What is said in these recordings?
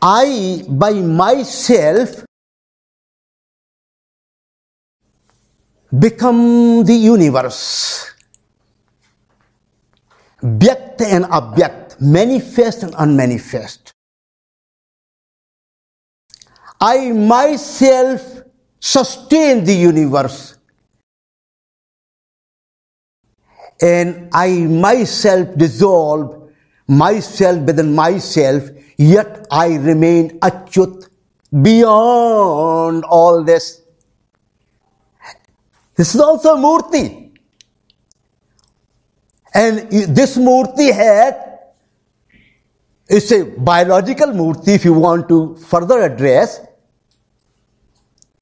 I by myself become the universe. Vyakt and abhyakt, manifest and unmanifest. I myself sustain the universe. And I myself dissolve myself within myself, yet I remain achyut beyond all this. This is also a Murti. And this Murti had, it's a biological Murti if you want to further address.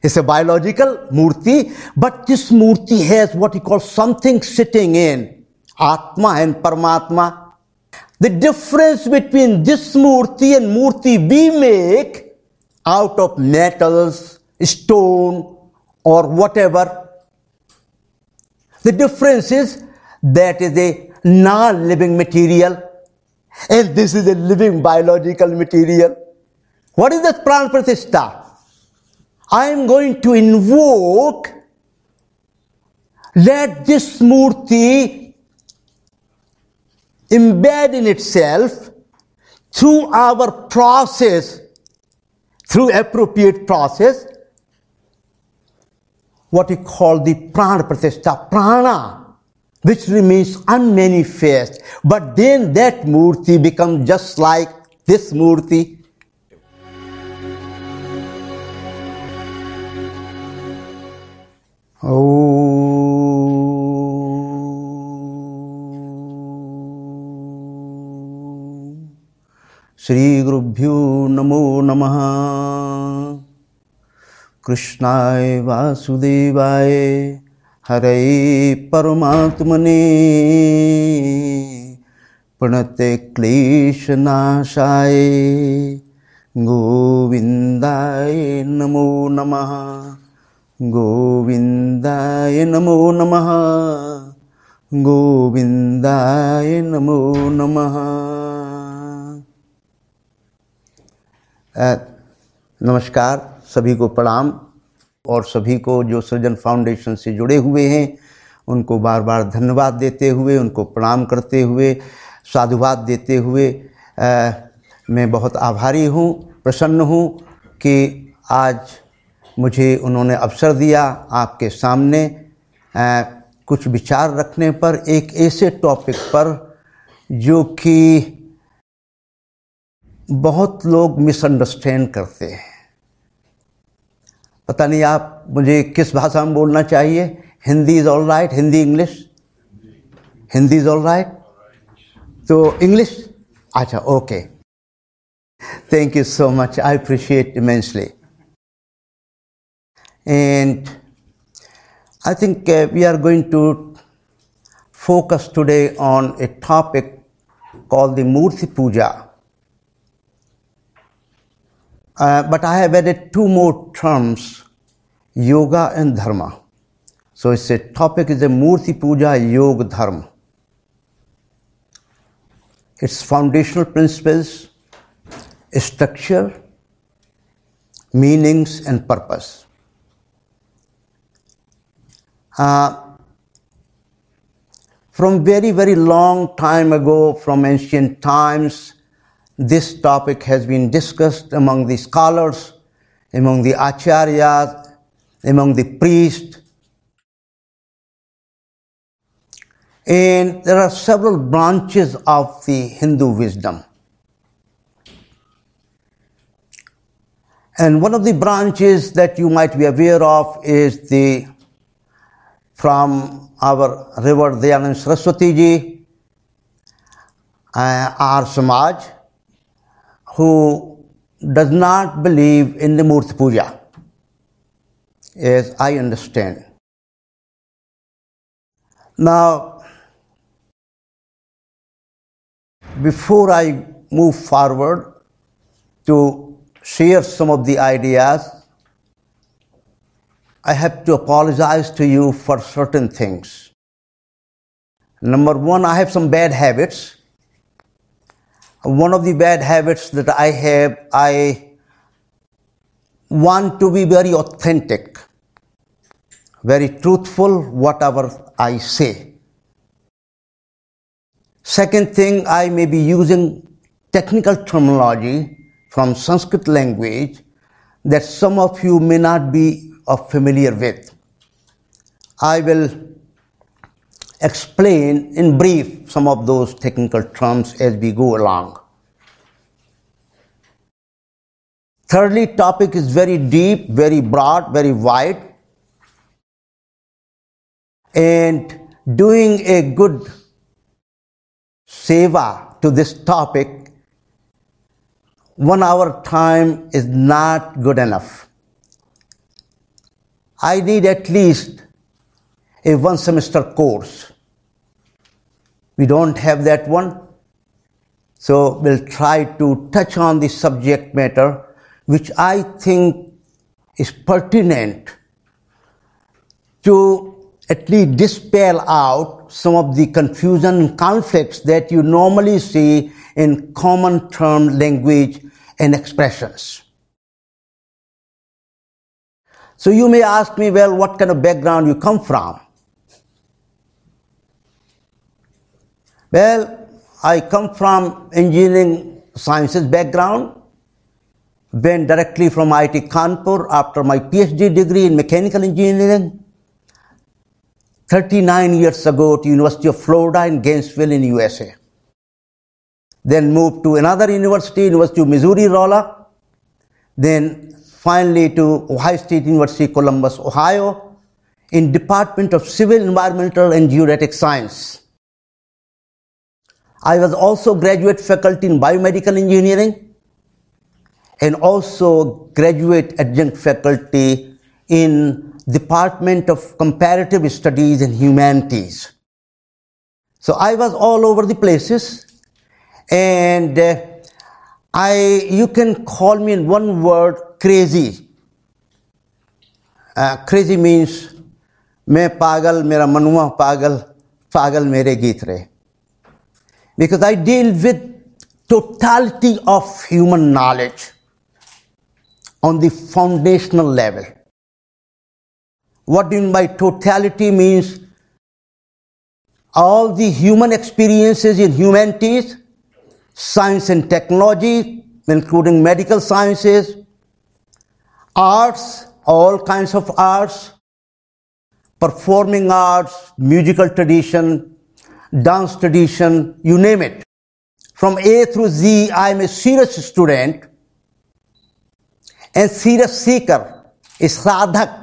It's a biological Murti, but this Murti has what he calls something sitting in Atma and Paramatma. The difference between this Murti and Murti we make out of metals, stone, or whatever the difference is that is a non-living material and this is a living biological material. What is the pran pratishta? I am going to invoke let this murti embed in itself through our process, through appropriate process, what we call the prana pratishtha, prana, which remains unmanifest. But then that murti becomes just like this murti. Shri गुरुभ्यो नमो नमः। कृष्णाय वासुदेवाय हरे परमात्मने। प्रणते क्लेशनाशाय गोविन्दाय नमो नमः। गोविन्दाय नमो नमः। गोविन्दाय नमो नमः नमस्कार सभी को प्रणाम और सभी को जो सृजन फाउंडेशन से जुड़े हुए हैं उनको बार बार धन्यवाद देते हुए उनको प्रणाम करते हुए साधुवाद देते हुए आ, मैं बहुत आभारी हूँ प्रसन्न हूँ कि आज मुझे उन्होंने अवसर दिया आपके सामने आ, कुछ विचार रखने पर एक ऐसे टॉपिक पर जो कि बहुत लोग मिसअंडरस्टैंड करते हैं। पता नहीं आप मुझे किस भाषा में बोलना चाहिए? Hindi is all right Hindi English Hindi is all right तो इंग्लिश अच्छा okay thank you so much I appreciate immensely and I think we are going to focus today on a topic called the Murti Puja. Uh, but I have added two more terms, yoga and dharma. So it's a topic is a Murti Puja Yoga Dharma. Its foundational principles, structure, meanings, and purpose. Uh, from very, very long time ago, from ancient times, this topic has been discussed among the scholars, among the acharyas, among the priests. And there are several branches of the Hindu wisdom. And one of the branches that you might be aware of is the from our revered Dayanand Saraswati ji, uh, Arya Samaj, who does not believe in the Murti Puja, as I understand. Now, before I move forward to share some of the ideas, I have to apologize to you for certain things. Number one, I have some bad habits. One of the bad habits that I have, I want to be very authentic, very truthful, whatever I say. Second thing, I may be using technical terminology from Sanskrit language that some of you may not be familiar with. I will explain in brief some of those technical terms as we go along. Thirdly, topic is very deep, very broad, very wide. And doing a good seva to this topic, one hour time is not good enough. I need at least a one semester course. We don't have that one. So we'll try to touch on the subject matter, which I think is pertinent to at least dispel out some of the confusion and conflicts that you normally see in common term language and expressions. So you may ask me, well, what kind of background you come from? Well, I come from engineering sciences background, went directly from IIT Kanpur after my PhD degree in mechanical engineering. 39 years ago to University of Florida in Gainesville in USA. Then moved to another university, University of Missouri Rolla. Then finally to Ohio State University, Columbus, Ohio in Department of Civil, Environmental and Geodetic Science. I was also graduate faculty in biomedical engineering and also graduate adjunct faculty in Department of Comparative Studies and Humanities. So I was all over the places and uh, I you can call me in one word crazy. Uh, crazy means मैं पागल मेरा मनुआ पागल पागल मेरे गीत रहे because I deal with totality of human knowledge on the foundational level. What do you mean by totality means all the human experiences in humanities, science and technology, including medical sciences, arts, all kinds of arts, performing arts, musical tradition, dance tradition, you name it. From A through Z, I am a serious student and serious seeker, a sadhak.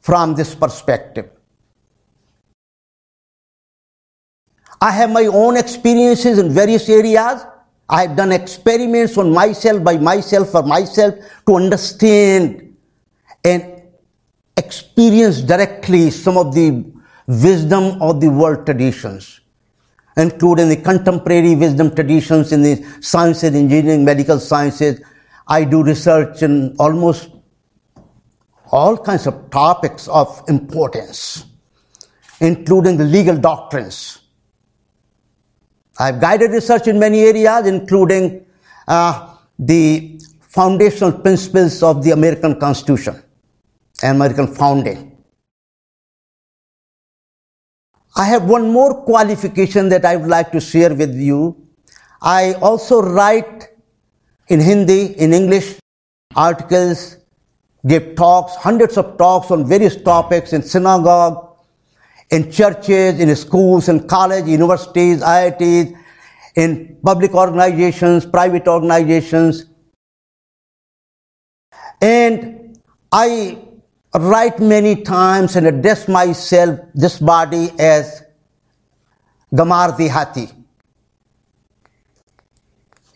From this perspective, I have my own experiences in various areas. I have done experiments on myself, by myself, for myself to understand and experience directly some of the wisdom of the world traditions, including the contemporary wisdom traditions in the sciences, engineering, medical sciences. I do research in almost all kinds of topics of importance, including the legal doctrines. I've guided research in many areas, including uh, the foundational principles of the American Constitution. American founding. I have one more qualification that I would like to share with you. I also write in Hindi, in English, articles, give talks, hundreds of talks on various topics in synagogue, in churches, in schools, in college, universities, IITs, in public organizations, private organizations. And I write many times and address myself, this body, as Gamar Dehati.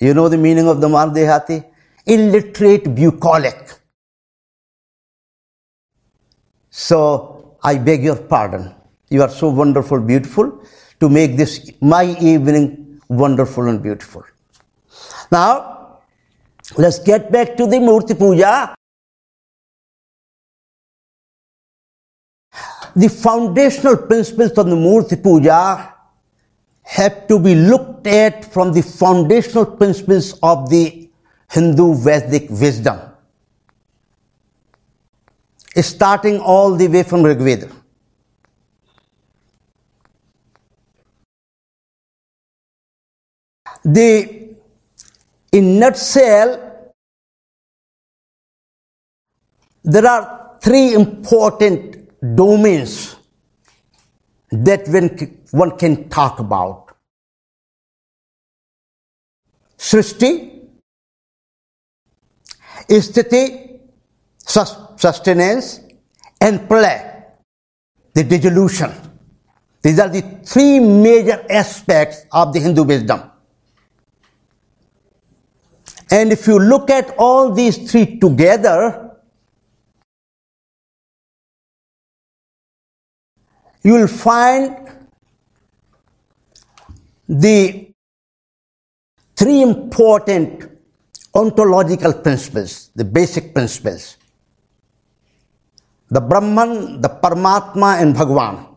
You know the meaning of Gamar Dehati? Illiterate bucolic. So I beg your pardon. You are so wonderful, beautiful to make this my evening wonderful and beautiful. Now, let's get back to the Murti Puja. The foundational principles of the Murti Puja have to be looked at from the foundational principles of the Hindu Vedic wisdom. Starting all the way from Rigveda. The, in nutshell, there are three important domains that when one can talk about. Srishti, sthiti, sustenance, and pralaya, the dissolution. These are the three major aspects of the Hindu wisdom. And if you look at all these three together, you will find the three important ontological principles, the basic principles. The Brahman, the Paramatma, and Bhagwan.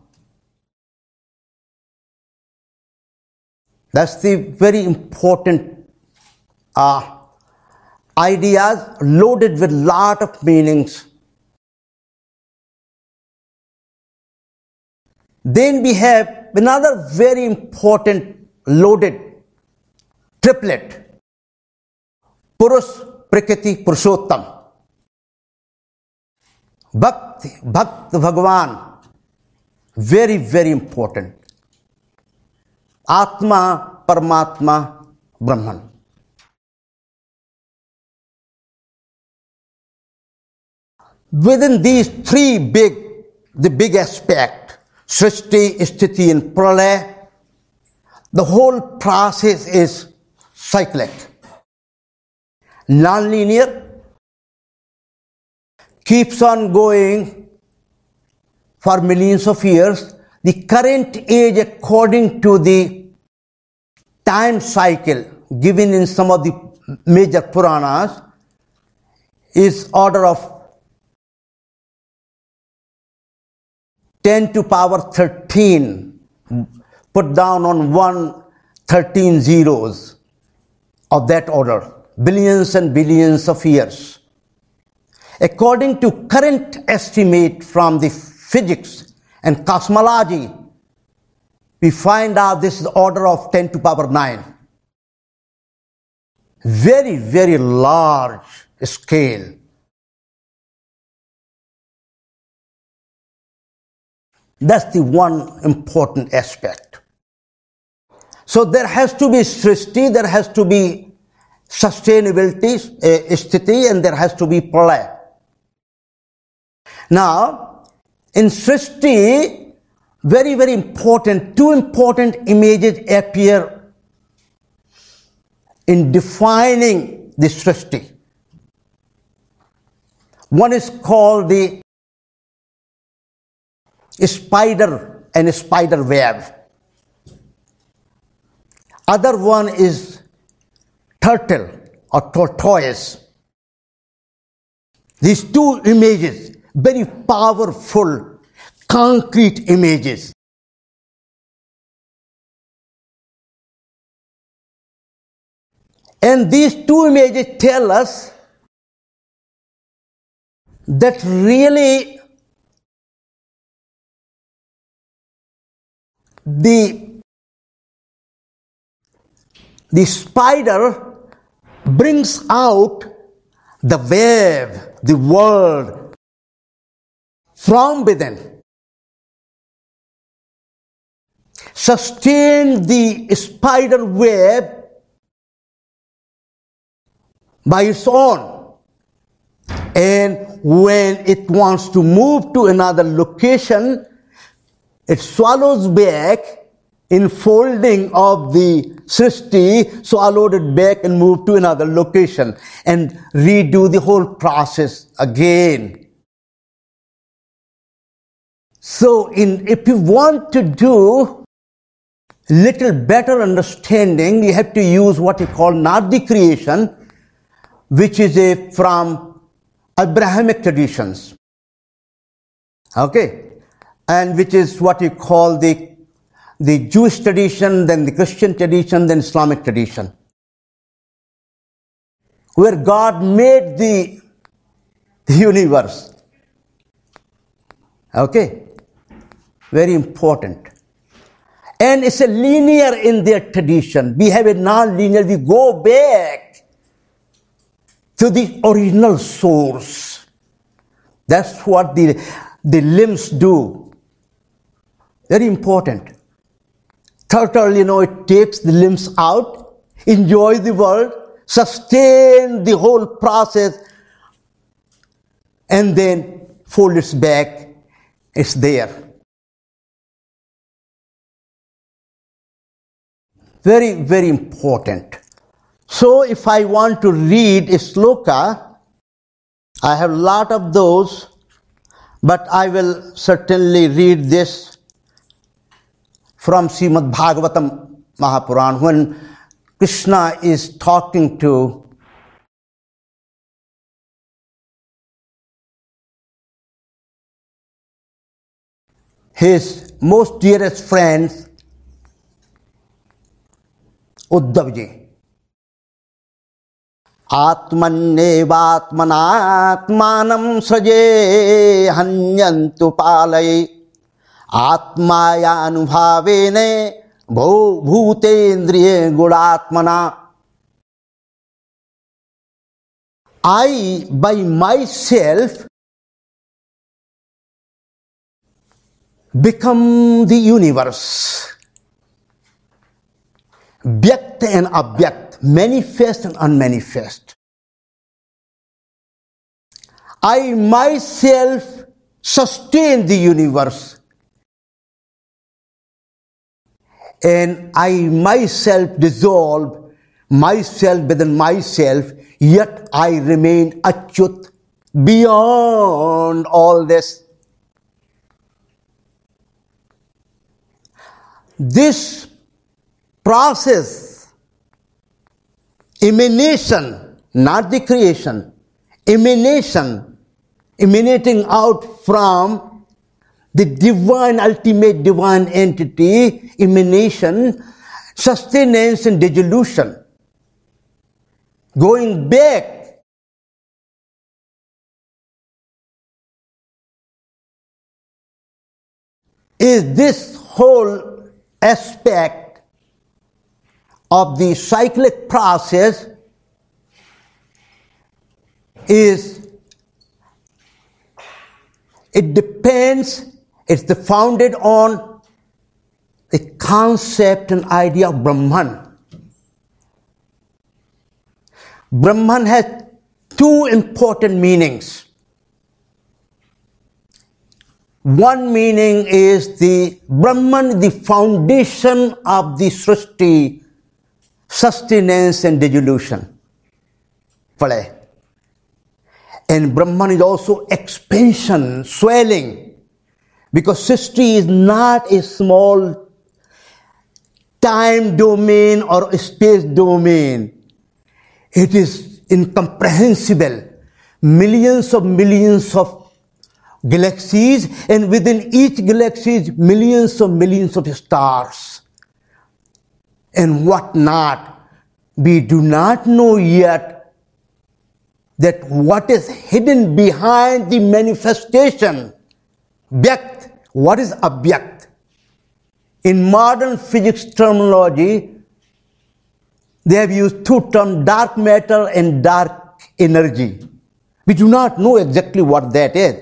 That's the very important uh, ideas loaded with lot of meanings. Then we have another very important loaded triplet. Purush, Prakriti, Purushottam. Bhakti, Bhakt Bhagwan. Very, very important. Atma, Paramatma, Brahman. Within these three big, the big aspect, Srishti, Sthiti, and Pralaya, the whole process is cyclic, non-linear, keeps on going for millions of years. The current age, according to the time cycle given in some of the major Puranas, is order of 10 to power 13 put down on one 13 zeros of that order, billions and billions of years. According to current estimate from the physics and cosmology, we find out this is the order of 10 to power 9. Very, very large scale. That's the one important aspect. So there has to be srishti, there has to be sustainability, uh, sthiti, and there has to be pralaya. Now, in srishti, very, very important, two important images appear in defining the srishti. One is called the spider and spider web. Other one is turtle or tortoise. These two images, very powerful, concrete images. And these two images tell us that really the, the spider brings out the web, the world from within. Sustain the spider web by its own. And when it wants to move to another location, it swallows back in folding of the Srishti, swallowed it back and moved to another location and redo the whole process again. So in, if you want to do little better understanding, you have to use what you call Nardi creation, which is a from Abrahamic traditions. Okay. And which is what you call the, the Jewish tradition, then the Christian tradition, then Islamic tradition. Where God made the, the universe. Okay? Very important. And it's a linear in their tradition. We have a non-linear. We go back to the original source. That's what the, the limbs do. Very important. Turtle, you know, it takes the limbs out, enjoy the world, sustain the whole process, and then fold its back. It's there. Very, very important. So if I want to read a sloka, I have a lot of those, but I will certainly read this from Srimad Bhagavatam Mahapuran when Krishna is talking to his most dearest friends Uddhav ji आत्मन्येवात्मनात्मान सृजे हन्यंतु पालय आत्मायानुभावेने भौ भूतेन्द्रिय गुणात्मना। I by myself become the universe व्यक्त and अव्यक्त manifest and unmanifest I myself sustain the universe And I myself dissolve myself within myself, yet I remain achyut beyond all this. This process, emanation, not the creation, emanation, emanating out from the divine, ultimate divine entity, emanation, sustenance and dissolution. Going back is this whole aspect of the cyclic process is it depends it's the founded on the concept and idea of brahman brahman has two important meanings one meaning is the brahman the foundation of the srishti sustenance and dissolution. And Brahman is also expansion, swelling. Because srishti is not a small time domain or space domain. It is incomprehensible. Millions of millions of galaxies and within each galaxy millions of millions of stars and what not. We do not know yet that what is hidden behind the manifestation. Vyakt, what is abhyakt? In modern physics terminology, they have used two terms, dark matter and dark energy. We do not know exactly what that is.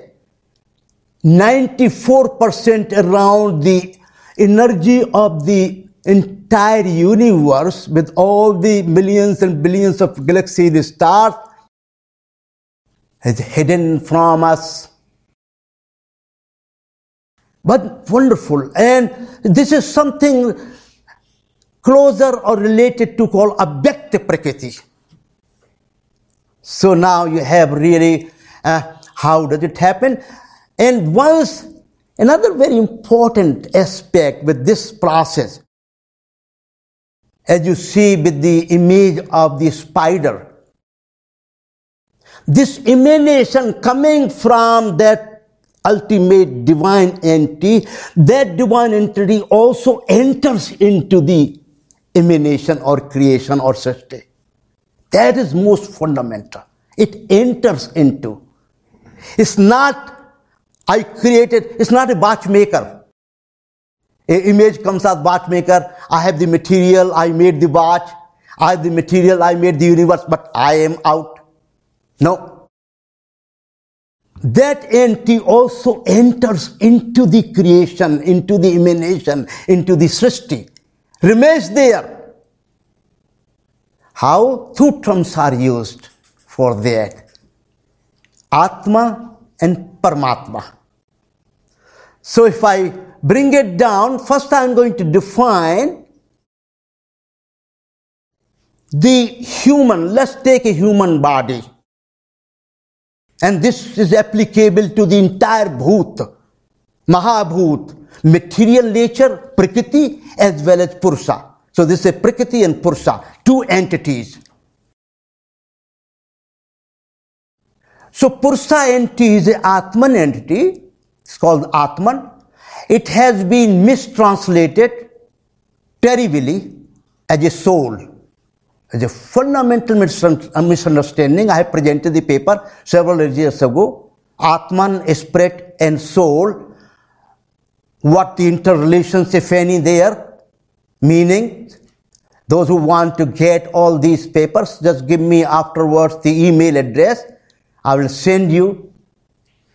94% around the energy of the entire universe with all the millions and billions of galaxies and stars is hidden from us. But wonderful. And this is something closer or related to call Abhyakta Prakriti. So now you have really uh, how does it happen? And once another very important aspect with this process as you see with the image of the spider. This emanation coming from that ultimate divine entity, that divine entity also enters into the emanation or creation or srishti. That is most fundamental. It enters into. It's not, I created, it's not a watchmaker. An image comes as watchmaker. I have the material, I made the watch. I have the material, I made the universe, but I am out. No. That entity also enters into the creation, into the emanation, into the srishti, remains there. How? Two terms are used for that Atma and Paramatma. So if I bring it down, first I'm going to define the human, let's take a human body. And this is applicable to the entire Bhut, Mahabhut, material nature, Prakriti, as well as Purusha. So this is Prakriti and Purusha, two entities. So Purusha entity is an Atman entity. It's called Atman. It has been mistranslated terribly as a soul. As a fundamental misunderstanding, I presented the paper several years ago. Atman, spirit and soul. What the interrelations, if any, there. Meaning, those who want to get all these papers, just give me afterwards the email address. I will send you.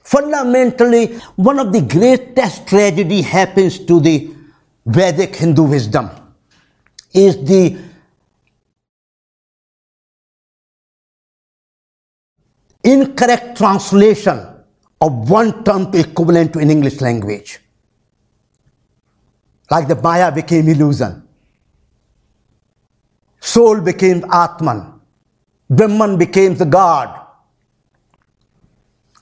Fundamentally, one of the greatest tragedy happens to the Vedic Hindu wisdom is the incorrect translation of one term to equivalent to an English language. Like the Maya became illusion. Soul became Atman. Brahman became the God.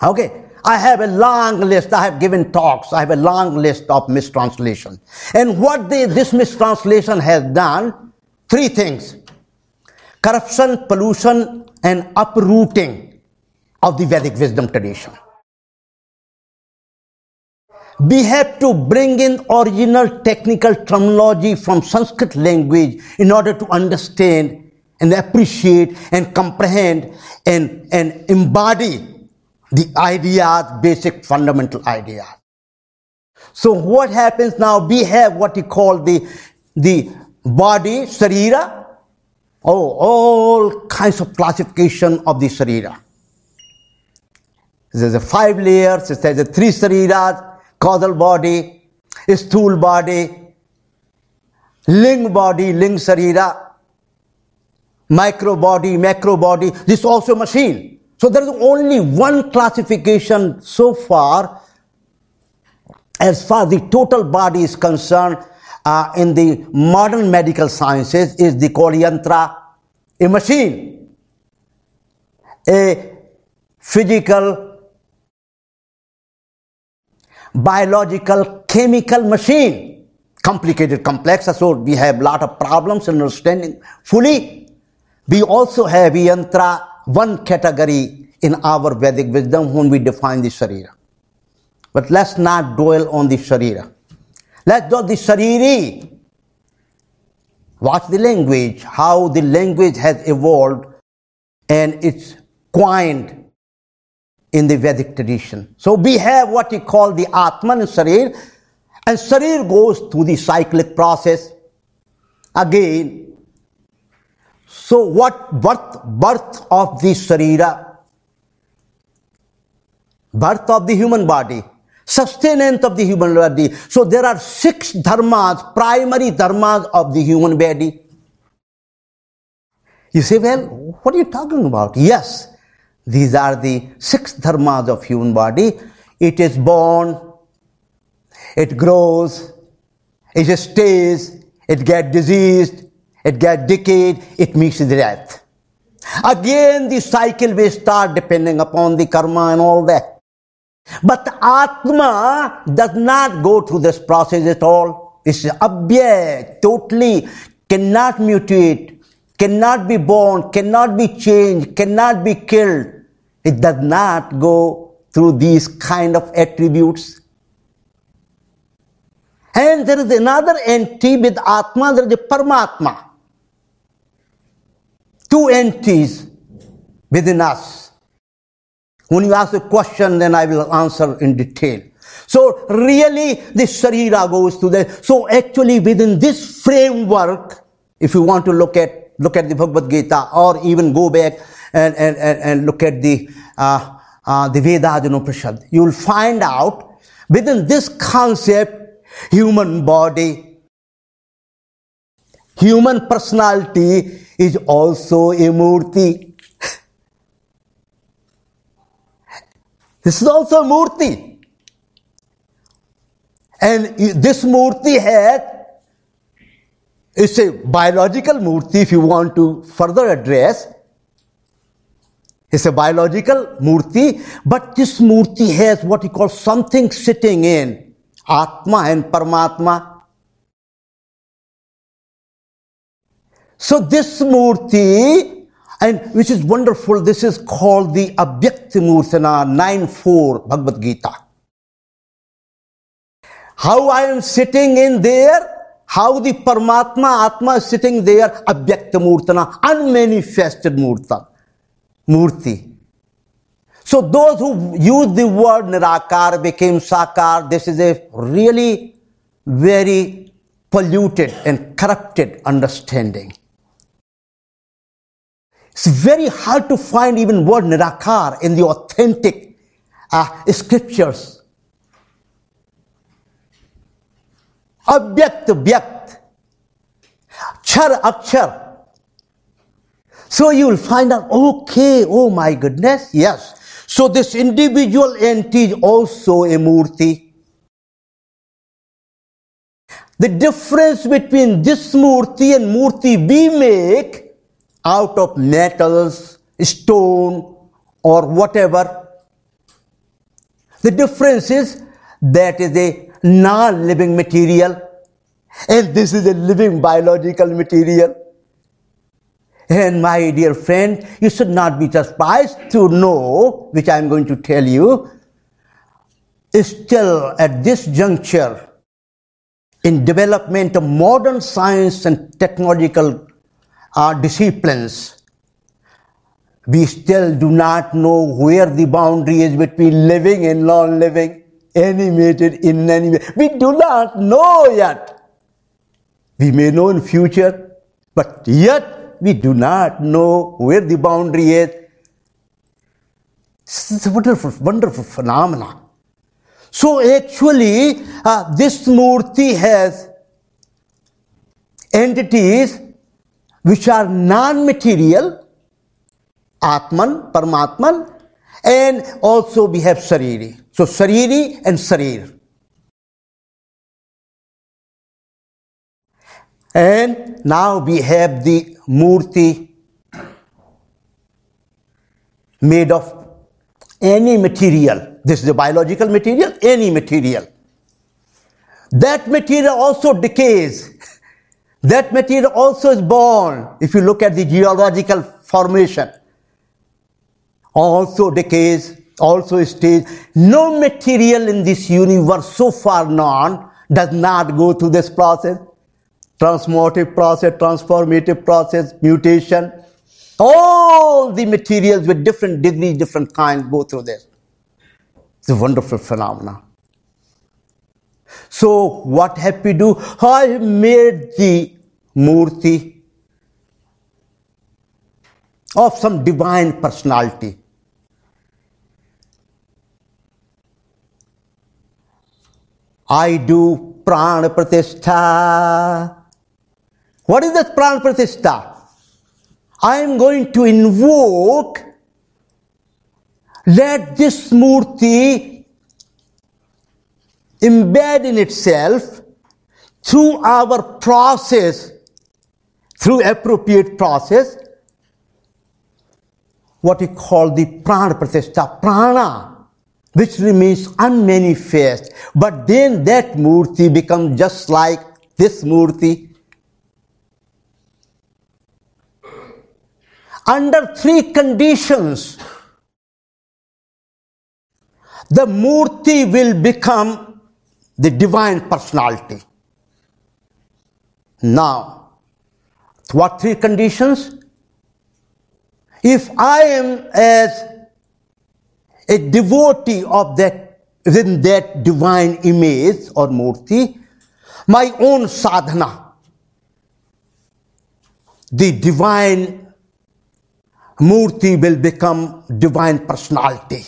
Okay. I have a long list. I have given talks. I have a long list of mistranslation. And what they, this mistranslation has done, three things. Corruption, pollution, and uprooting of the Vedic wisdom tradition. We have to bring in original technical terminology from Sanskrit language in order to understand and appreciate and comprehend and, and embody the ideas, basic fundamental ideas. So what happens now? We have what we call the, the body, sarira. Oh, all kinds of classification of the sarira. There's a five layers, there's a three sariras, causal body, sthool body, ling body, ling sarira, micro body, macro body. This is also machine. So there is only one classification so far as far as the total body is concerned uh, in the modern medical sciences is the called a machine, a physical biological chemical machine. Complicated complex so we have lot of problems in understanding fully. We also have yantra one category in our vedic wisdom when we define the sharira. But let's not dwell on the sharira. Let's do the shariri. Watch the language how the language has evolved and it's coined in the Vedic tradition. So we have what we call the Atman and Sarir, and Sarir goes through the cyclic process again. So what birth, birth of the Sarira, birth of the human body, sustenance of the human body. So there are six dharmas, primary dharmas of the human body. You say, well, what are you talking about? Yes, these are the six dharmas of human body. It is born, it grows, it stays, it gets diseased, it gets decayed, it meets death. Again, the cycle will start depending upon the karma and all that. But Atma does not go through this process at all. It's abhyay, totally cannot mutate, cannot be born, cannot be changed, cannot be killed. It does not go through these kind of attributes. And there is another entity with Atma, there is a Paramatma. Two entities within us. When you ask a question, then I will answer in detail. So really, this Sharira goes to the. So actually, within this framework, if you want to look at look at the Bhagavad Gita, or even go back and and, and, and look at the uh, uh, the Vedas and Upanishad, you will find out within this concept, human body, human personality is also a murti. this is also a murti. And this murti has, it's a biological murti if you want to further address. It's a biological murti, but this murti has what you call something sitting in Atma and Paramatma. So this murti, and which is wonderful, this is called the Abhyakti Murtana 9.4 Bhagavad Gita how I am sitting in there, how the Paramatma Atma is sitting there, Abhyakta Murtana, unmanifested Murta, Murti. So those who use the word Nirakar became Sakar, this is a really very polluted and corrupted understanding. It's very hard to find even word Nirakar in the authentic uh, scriptures. अव्यक्त व्यक्त kshar akshar. So you will find out, okay, oh my goodness, yes. So this individual entity also a murti. The difference between this murti and murti we make out of metals, stone, or whatever. The difference is that is a non-living material. And this is a living biological material. And my dear friend, you should not be surprised to know, which I am going to tell you, is still at this juncture, in development of modern science and technological uh, disciplines, we still do not know where the boundary is between living and non-living animated inanimate. We do not know yet. We may know in future, but yet we do not know where the boundary is. It's a wonderful, wonderful phenomenon. So actually, uh, this murti has entities which are non-material, Atman, Paramatman, and also we have Sariri. So Sariri and Sarir. And now we have the Murti made of any material. This is a biological material, any material. That material also decays. That material also is born. If you look at the geological formation, also decays, also stays. No material in this universe so far known does not go through this process. Transformative process, transformative process, mutation. All the materials with different degrees, different kinds go through this. It's a wonderful phenomenon. So what have we do? I made the murti of some divine personality. I do pran pratishtha. What is that pran pratishtha? I am going to invoke, let this murti embed in itself through our process, through appropriate process, what we call the prana pratishtha, prana which remains unmanifest. But then that murti becomes just like this murti. Under three conditions, the Murti will become the divine personality. Now, what three conditions? If I am as a devotee of that, within that divine image or Murti, my own sadhana, the divine Murti will become divine personality.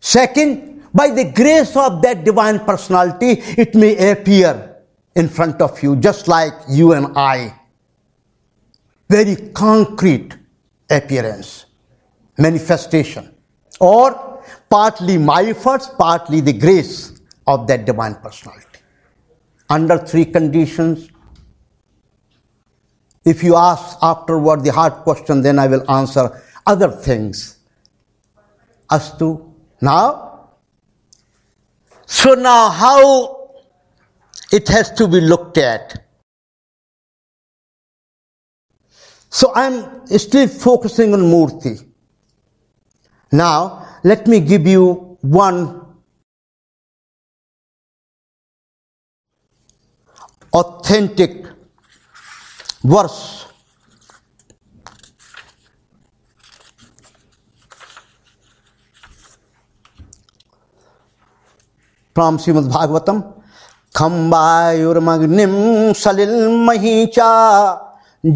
Second, by the grace of that divine personality, it may appear in front of you, just like you and I. Very concrete appearance, manifestation, or partly my efforts, partly the grace of that divine personality. Under three conditions, if you ask afterward the hard question, then I will answer other things. As to now, so now how it has to be looked at. So I'm still focusing on Murti. Now, let me give you one authentic verse from Srimad Bhagavatam. खम्बायुर्मग्निं सलिल्मही च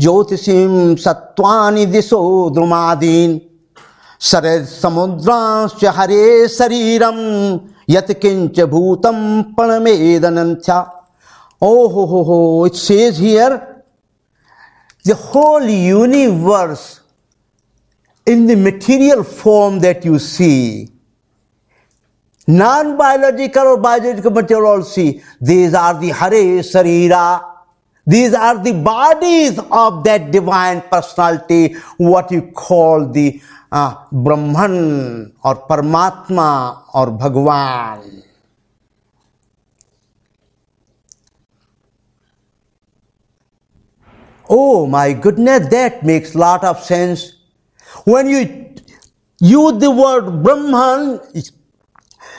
ज्योतिषीं सत्त्वानि दिशो द्रुमादीन् शरीर समुद्रांश हरे शरीरम यत किंच भूतम प्रणमेदनंथ्या ओ ho ho ho it says here the whole universe in the material form that you see non biological और biological material see these are the हरे शरीरा These are the bodies of that divine personality, what you call the uh, Brahman or Paramatma or Bhagwan. Oh my goodness, that makes lot of sense. When you use the word Brahman,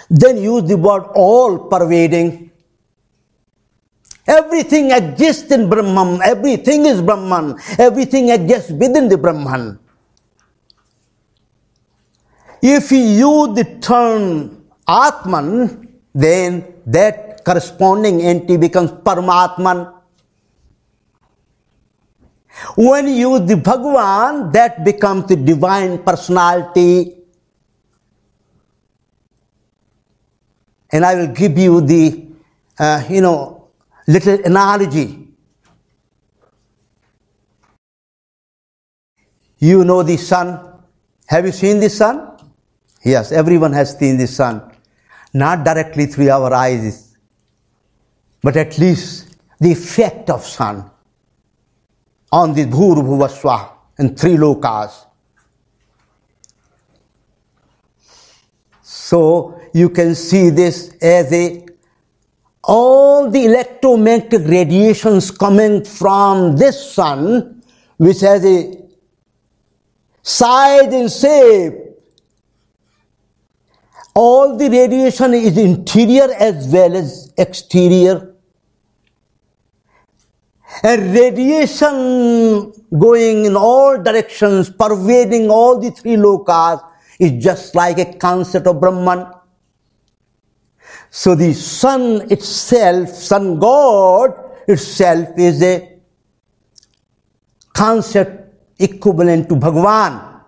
then use the word all pervading. Everything exists in Brahman, everything is Brahman, everything exists within the Brahman. If you use the term Atman, then that corresponding entity becomes Paramatman. When you use the Bhagwan, that becomes the divine personality. And I will give you the, uh, you know, little analogy. You know the sun. Have you seen the sun? Yes, everyone has seen the sun. Not directly through our eyes, but at least the effect of sun on the Bhurubhuvaswa and three lokas. So you can see this as a all the electromagnetic radiations coming from this sun, which has a side and shape. All the radiation is interior as well as exterior. And radiation going in all directions, pervading all the three lokas, is just like a concept of Brahman. So the sun itself, sun god itself is a concept equivalent to Bhagwan.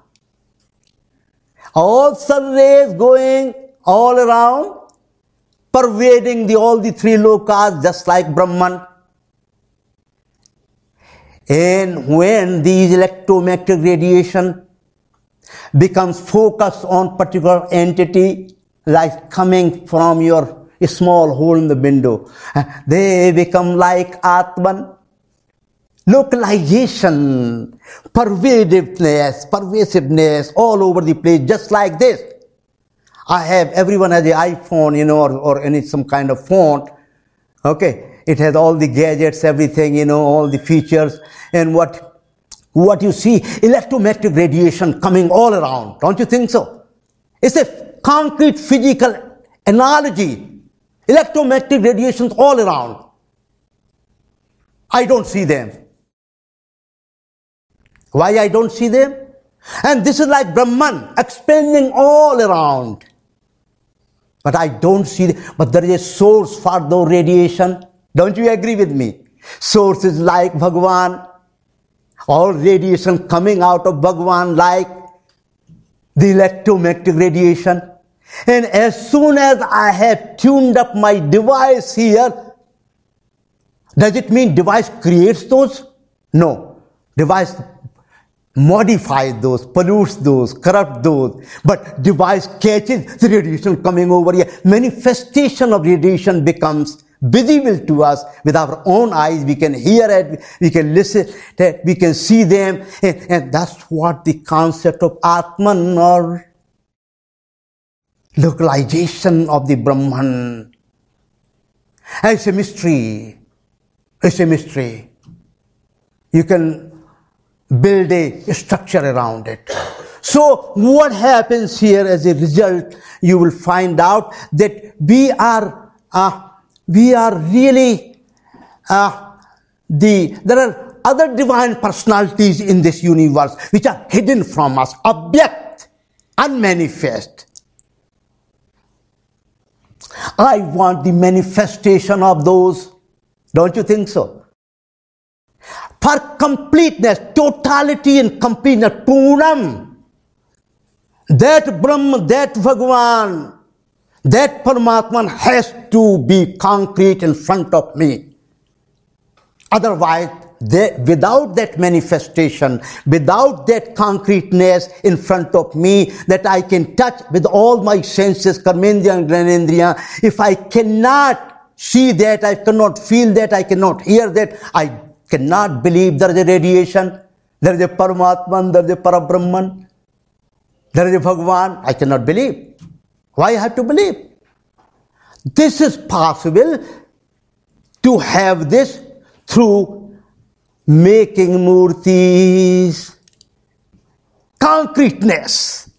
All sun rays going all around, pervading the, all the three lokas just like Brahman. And when these electromagnetic radiation becomes focused on particular entity, like coming from your small hole in the window. They become like Atman. Localization, pervasiveness, pervasiveness all over the place, just like this. I have, everyone has an iPhone, you know, or, or any some kind of phone. Okay. It has all the gadgets, everything, you know, all the features. And what, what you see, electromagnetic radiation coming all around. Don't you think so? It's a concrete physical analogy. Electromagnetic radiations all around. I don't see them. Why I don't see them? And this is like Brahman expanding all around. But I don't see, them. but there is a source for the radiation. Don't you agree with me? Source is like Bhagwan. All radiation coming out of Bhagwan like the electromagnetic radiation. And as soon as I have tuned up my device here, does it mean device creates those? No. Device modifies those, pollutes those, corrupt those. But device catches the radiation coming over here. Manifestation of radiation becomes visible to us with our own eyes. We can hear it, we can listen, we can see them. And, and that's what the concept of Atman or localization of the Brahman. It's a mystery. It's a mystery. You can build a structure around it. So what happens here as a result, you will find out that we are, uh, we are really, uh, the, there are other divine personalities in this universe which are hidden from us, object, unmanifest. I want the manifestation of those. Don't you think so? For completeness, totality and completeness, Poonam. That Brahma, that Bhagwan, that Paramatman has to be concrete in front of me. Otherwise, they, without that manifestation, without that concreteness in front of me that I can touch with all my senses, karmendriya and gyanendriya, if I cannot see that, I cannot feel that, I cannot hear that, I cannot believe there is a radiation, there is a Paramatman, there is a Parabrahman, there is a Bhagwan. I cannot believe. Why I have to believe? This is possible to have this through making murtis, concreteness.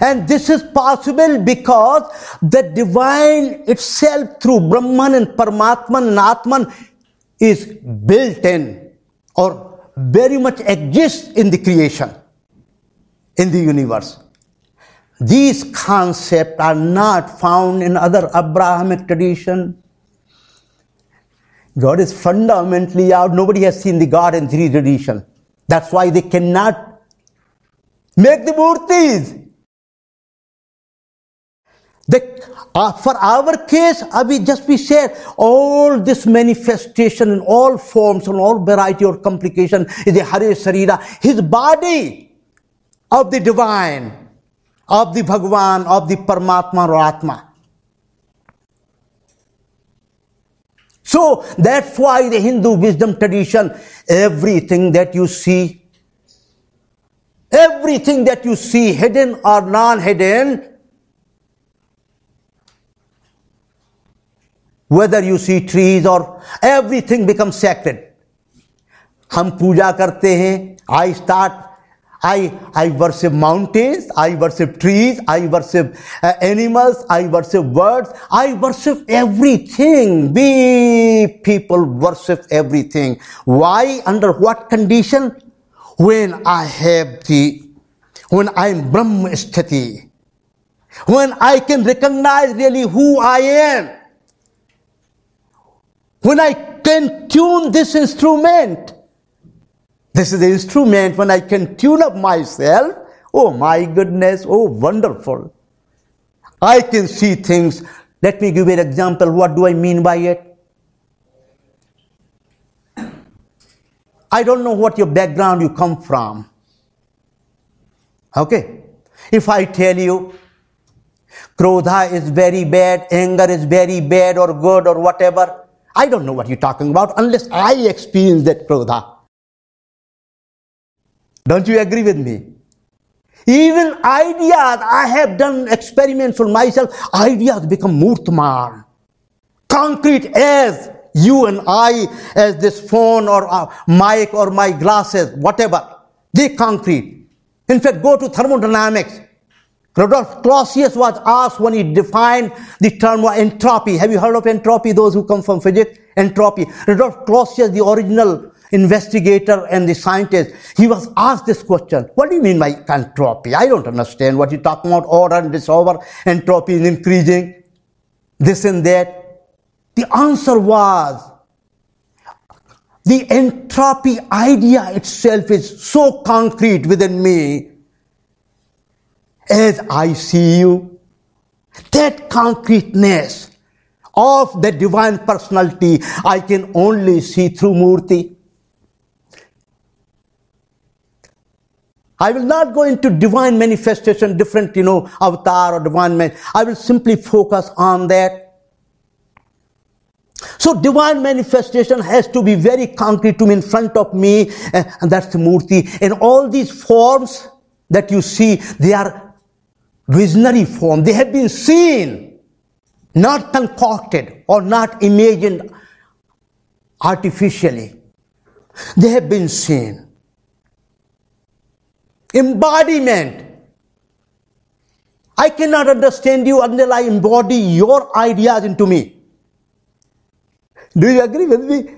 And this is possible because the divine itself through Brahman and Paramatman and Atman is built in or very much exists in the creation, in the universe. These concepts are not found in other Abrahamic tradition. God is fundamentally out. Nobody has seen the God in three tradition. That's why they cannot make the murtis. The, uh, for our case, uh, we just we share all this manifestation in all forms and all variety or complication is the Hare Sarira, his body of the divine, of the Bhagwan, of the Paramatma or Atma. So that's why the Hindu wisdom tradition, everything that you see, everything that you see, hidden or non-hidden, whether you see trees or everything becomes sacred हम पूजा करते हैं I start I, I worship mountains, I worship trees, I worship uh, animals, I worship birds, I worship everything. We people worship everything. Why? Under what condition? When I have the, when I am Brahma Sthiti, when I can recognize really who I am, when I can tune this instrument, this is the instrument when I can tune up myself. Oh my goodness, oh wonderful. I can see things. Let me give you an example. What do I mean by it? I don't know what your background you come from. Okay? If I tell you, Krodha is very bad, anger is very bad or good or whatever, I don't know what you're talking about unless I experience that krodha. Don't you agree with me? Even ideas, I have done experiments on myself, ideas become murtman. Concrete as you and I, as this phone or uh, mic or my glasses, whatever. They concrete. In fact, go to thermodynamics. Rudolf Clausius was asked when he defined the term entropy. Have you heard of entropy, those who come from physics? Entropy. Rudolf Clausius, the original investigator and the scientist, he was asked this question. What do you mean by entropy? I don't understand what you're talking about. Order and disorder. Entropy is increasing. This and that. The answer was the entropy idea itself is so concrete within me as I see you. That concreteness of the divine personality I can only see through Murti. I will not go into divine manifestation, different, you know, avatar or divine man. I will simply focus on that. So divine manifestation has to be very concrete to me in front of me, eh, and that's the Murti. And all these forms that you see, they are visionary form. They have been seen, not concocted or not imagined artificially. They have been seen. Embodiment. I cannot understand you until I embody your ideas into me. Do you agree with me?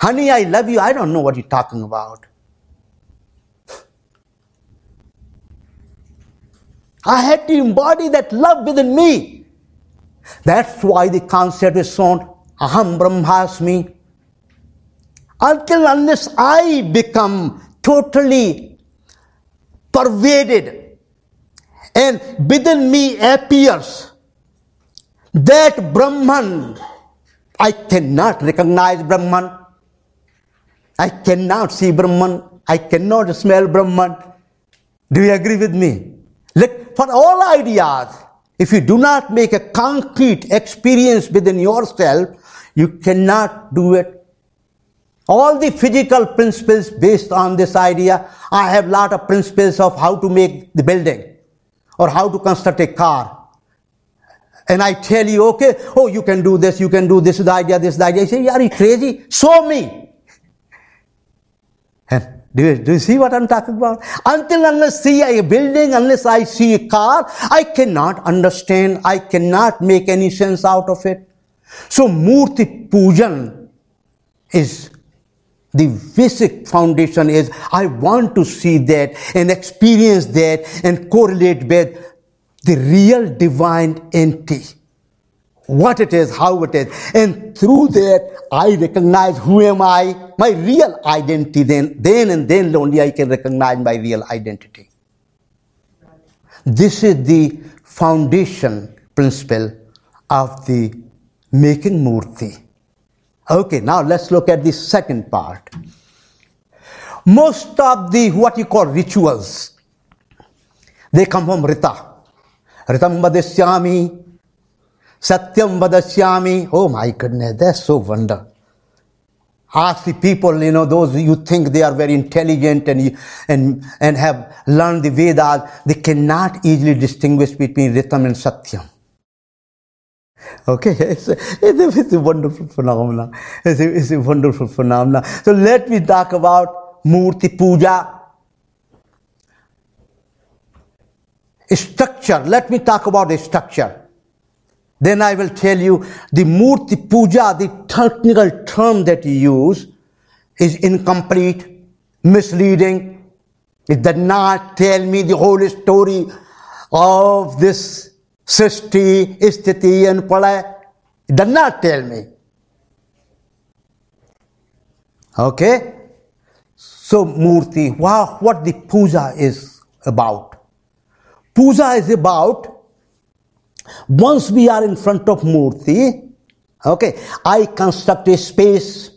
Honey, I love you. I don't know what you're talking about. I had to embody that love within me. That's why the concept is shown Aham Brahmasmi. Until unless I become totally pervaded and within me appears that Brahman, I cannot recognize Brahman. I cannot see Brahman. I cannot smell Brahman. Do you agree with me? Let, for all ideas, if you do not make a concrete experience within yourself, you cannot do it. All the physical principles based on this idea, I have lot of principles of how to make the building or how to construct a car. And I tell you, okay, oh, you can do this, you can do this, the idea, this, the idea. I say, are you crazy? Show me. And do you, do you see what I'm talking about? Until unless I see a building, unless I see a car, I cannot understand, I cannot make any sense out of it. So Murti Pujan is the basic foundation is I want to see that and experience that and correlate with the real divine entity what it is, how it is. And through that, I recognize who am I, my real identity. Then, then and then only I can recognize my real identity. This is the foundation principle of the making murti. Okay, now let's look at the second part. Most of the what you call rituals, they come from Rita. Ritam vadasyami, Satyam Vadashyami. Oh my goodness, that's so wonder. Ask the people, you know, those you think they are very intelligent and, and, and have learned the Vedas, they cannot easily distinguish between Ritam and Satyam. Okay, it's a, it's a wonderful phenomenon. It's a, it's a wonderful phenomenon. So let me talk about Murti Puja. Structure. Let me talk about the structure. Then I will tell you the Murti Puja, the technical term that you use, is incomplete, misleading. It does not tell me the whole story of this Srishti, Isthiti, and Pralaya. It does not tell me. Okay? So, Murti, wow, what the puja is about. Puja is about once we are in front of Murti, okay, I construct a space.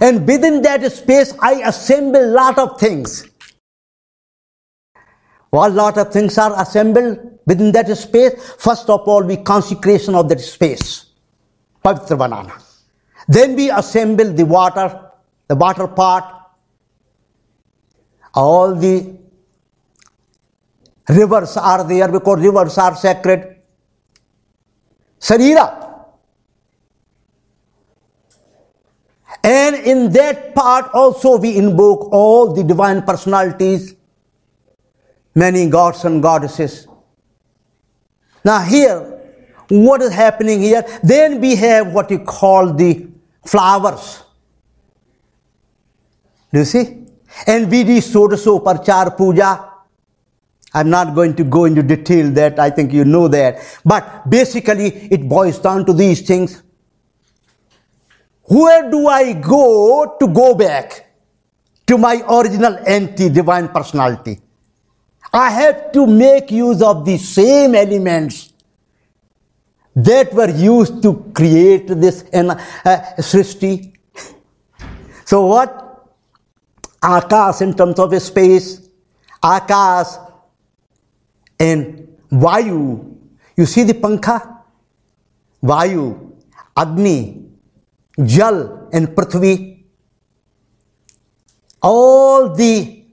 And within that space, I assemble lot of things. What lot of things are assembled within that space? First of all, we consecration of that space. Pavitra. Then we assemble the water, the water part, all the Rivers are there because rivers are sacred. Sarira. And in that part also we invoke all the divine personalities, many gods and goddesses. Now here, what is happening here? Then we have what you call the flowers. Do you see? And we do Sodaso Parchar Puja. I'm not going to go into detail that, I think you know that. But basically, it boils down to these things. Where do I go to go back to my original anti divine personality? I have to make use of the same elements that were used to create this uh, Srishti. So what? Akas in terms of space, Akas and Vayu. You see the Pankha? Vayu, Agni, Jal and Prithvi. All the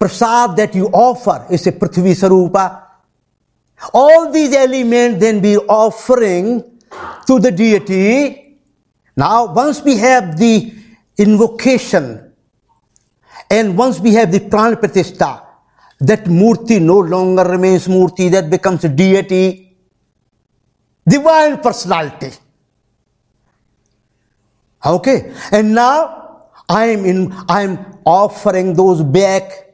prasad that you offer is a Prithvi Swarupa. All these elements then be offering to the deity. Now, once we have the invocation and once we have the pran pratishta, that murti no longer remains murti, that becomes a deity, divine personality. Okay, and now I am in, I am offering those back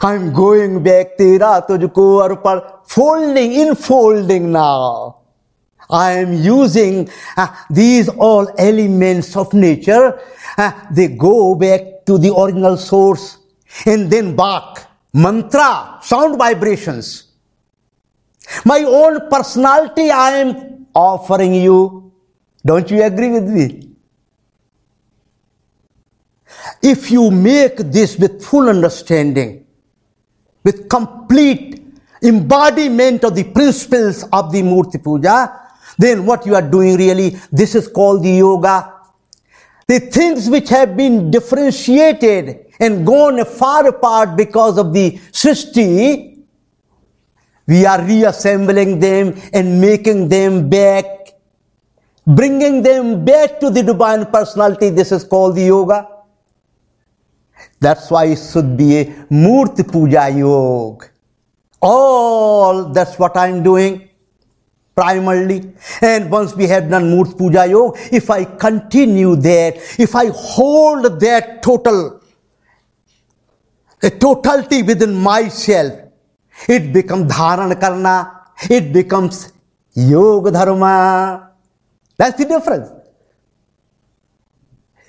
I'm going back tera tujhko arpar folding in folding now. I am using uh, these all elements of nature. Uh, they go back to the original source and then back. Mantra, sound vibrations. My own personality I am offering you. Don't you agree with me? If you make this with full understanding, with complete embodiment of the principles of the Murti Puja, then what you are doing really, this is called the yoga. The things which have been differentiated and gone far apart because of the Srishti, we are reassembling them and making them back, bringing them back to the divine personality. This is called the yoga. That's why it should be a Murti Puja Yoga. All that's what I'm doing primarily. And once we have done Murti Puja Yoga, if I continue that, if I hold that total, a totality within myself, it becomes Dharan Karna, it becomes Yoga Dharma. That's the difference.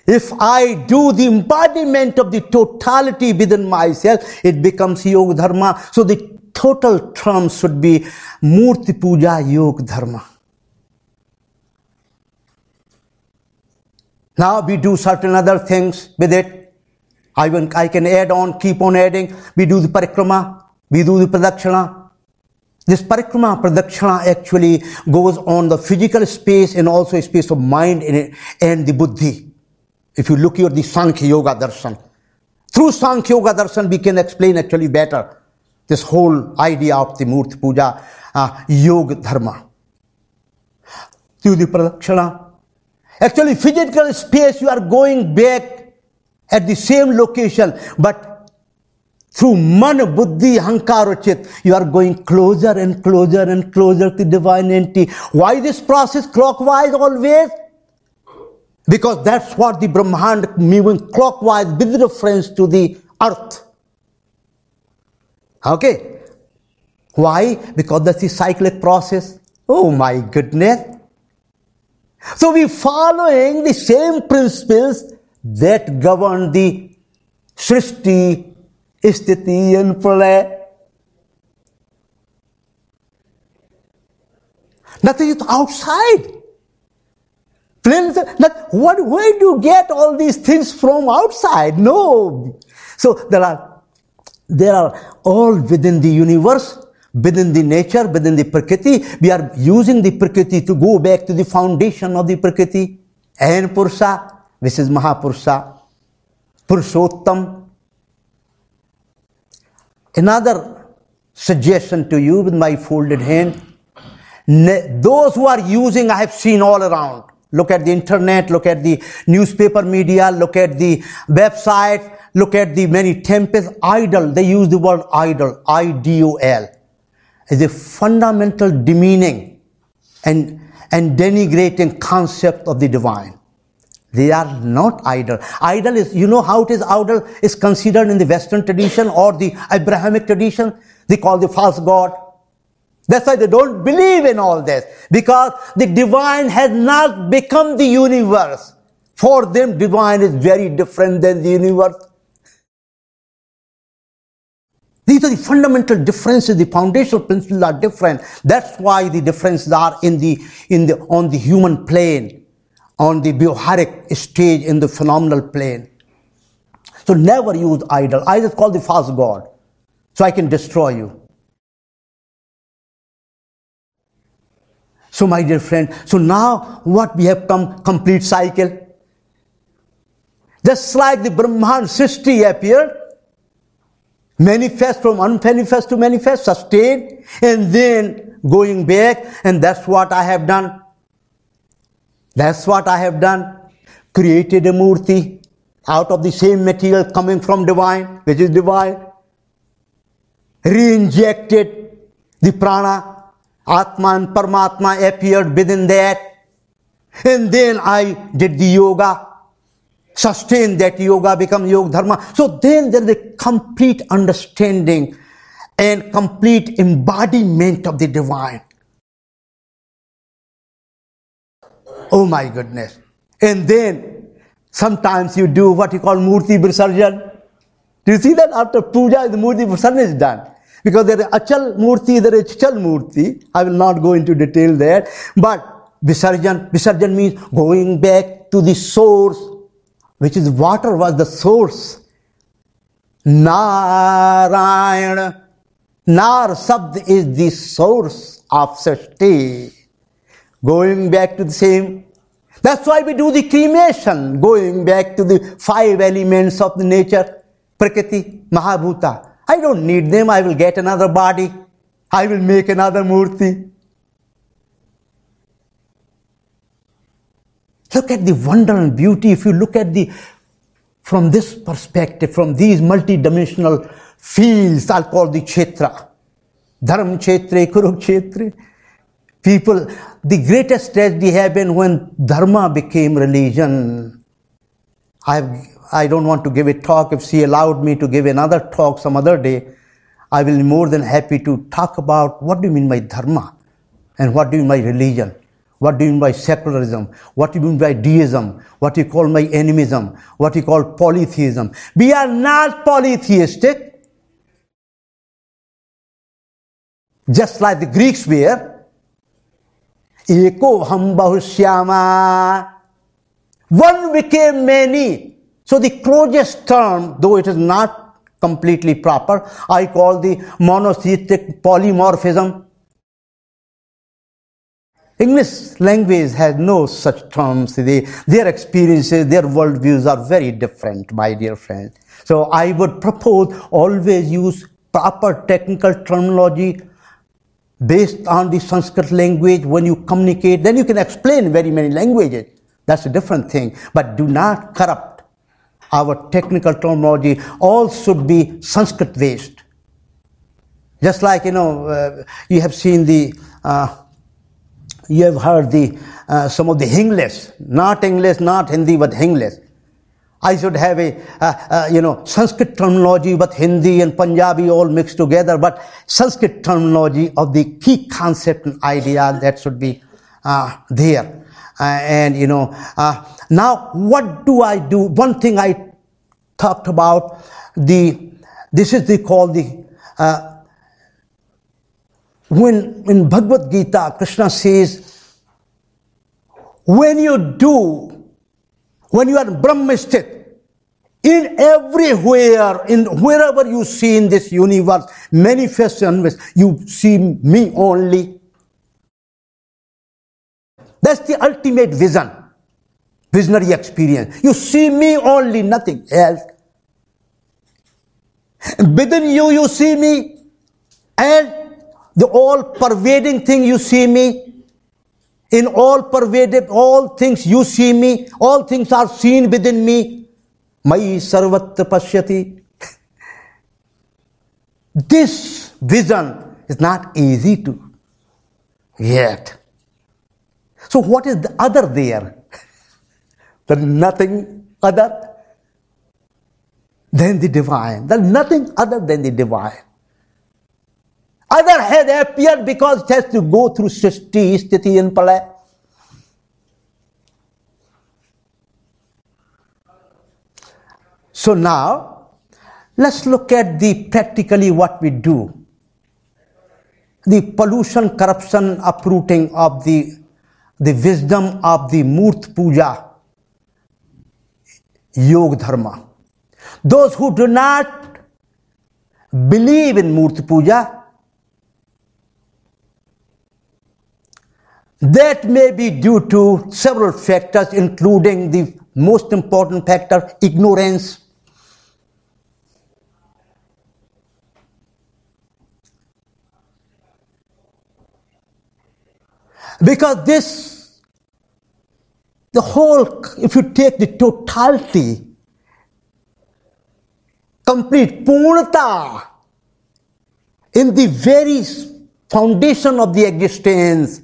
If I do the embodiment of the totality within myself, it becomes Yoga Dharma. So the total term should be Murti Puja Yoga Dharma. Now we do certain other things with it. I, I can add on, keep on adding. We do the parikrama, we do the pradakshina. This parikrama pradakshina actually goes on the physical space and also a space of mind and the buddhi. If you look at the Sankhya Yoga Darshan, through Sankhya Yoga Darshan, we can explain actually better this whole idea of the Murti Puja, uh, Yoga Dharma. Through the Pradakshina. Actually, physical space, you are going back at the same location, but through man, buddhi, hankar, chit, you are going closer and closer and closer to divine entity. Why this process clockwise always? Because that's what the Brahmand moving clockwise with reference to the earth. Okay. Why? Because that's the cyclic process. Oh my goodness. So we following the same principles that govern the Srishti, Sthiti and Pralaya. Nothing is outside. Friends, what, where do you get all these things from outside? No. So there are, there are all within the universe, within the nature, within the Prakriti. We are using the Prakriti to go back to the foundation of the Prakriti. And Purusha, this is Mahapurusha, Purushottam. Another suggestion to you with my folded hand. Those who are using, I have seen all around Look at the internet, look at the newspaper media, look at the website, look at the many temples. Idol, they use the word idol, I-D-O-L, is a fundamental demeaning and, and denigrating concept of the divine. They are not idol. Idol is, you know how it is idol is considered in the Western tradition or the Abrahamic tradition? They call the false God. That's why they don't believe in all this. Because the divine has not become the universe. For them, divine is very different than the universe. These are the fundamental differences. The foundational principles are different. That's why the differences are in the, in the, on the human plane, on the vyavaharic stage, in the phenomenal plane. So never use idol. Idol is called the false god. So I can destroy you. So, my dear friend, so now what we have come complete cycle. Just like the Brahman Srishti appeared, manifest from unmanifest to manifest, sustain, and then going back, and that's what I have done. That's what I have done. Created a murti out of the same material coming from divine, which is divine. Re-injected the prana Atma and Paramatma appeared within that. And then I did the yoga, sustained that yoga, become yoga dharma. So then there is a complete understanding and complete embodiment of the divine. Oh my goodness. And then sometimes you do what you call Murti Visarjan. Do you see that after puja, the Murti Visarjan is done? Because there is Achal Murti, there is Chal Murti. I will not go into detail there. But Visarjan, Visarjan means going back to the source, which is water was the source. Narayana. Nar Sabd is the source of Srishti. Going back to the same. That's why we do the cremation, going back to the five elements of the nature, Prakriti, Mahabhuta. I don't need them. I will get another body. I will make another murti. Look at the wonder and beauty. If you look at the from this perspective, from these multidimensional fields, I'll call the Kshetra. Dharma Kshetra, Kurukshetra. People, the greatest tragedy happened when Dharma became religion. I've I don't want to give a talk. If she allowed me to give another talk some other day, I will be more than happy to talk about what do you mean by dharma and what do you mean by religion. What do you mean by secularism? What do you mean by deism? What you call my animism? What you call polytheism? We are not polytheistic. Just like the Greeks were. Eko bahushyama. One became many. So the closest term, though it is not completely proper, I call the monotheistic polymorphism. English language has no such terms. They, their experiences, their worldviews are very different, my dear friend. So I would propose always use proper technical terminology based on the Sanskrit language when you communicate. Then you can explain very many languages. That's a different thing. But do not corrupt our technical terminology, all should be Sanskrit based. Just like, you know, uh, you have seen the, uh, you have heard the, uh, some of the English, not English, not Hindi, but English. I should have a, uh, uh, you know, Sanskrit terminology, but Hindi and Punjabi all mixed together, but Sanskrit terminology of the key concept and idea that should be uh, there. Uh, and you know, uh, now what do I do? One thing I talked about the, this is the called the, uh, when in Bhagavad Gita, Krishna says, when you do, when you are Brahmistit, in everywhere, in wherever you see in this universe, manifest you see me only. That's the ultimate vision, visionary experience. You see me only, nothing else. Within you, you see me, and the all pervading thing you see me. in all pervaded, all things you see me, all things are seen within me. Mai sarvatra pashyati. This vision is not easy to get. So, what is the other there? is nothing other than the divine. Is nothing other than the divine. Other has appeared because it has to go through Srishti, Sthiti, and Pralaya. So now, let's look at the practically what we do. The pollution, corruption, uprooting of the, the wisdom of the Murt Puja, Yoga Dharma. Those who do not believe in Murti Puja, that may be due to several factors, including the most important factor, ignorance. Because this, the whole, if you take the totality complete purnata in the very foundation of the existence,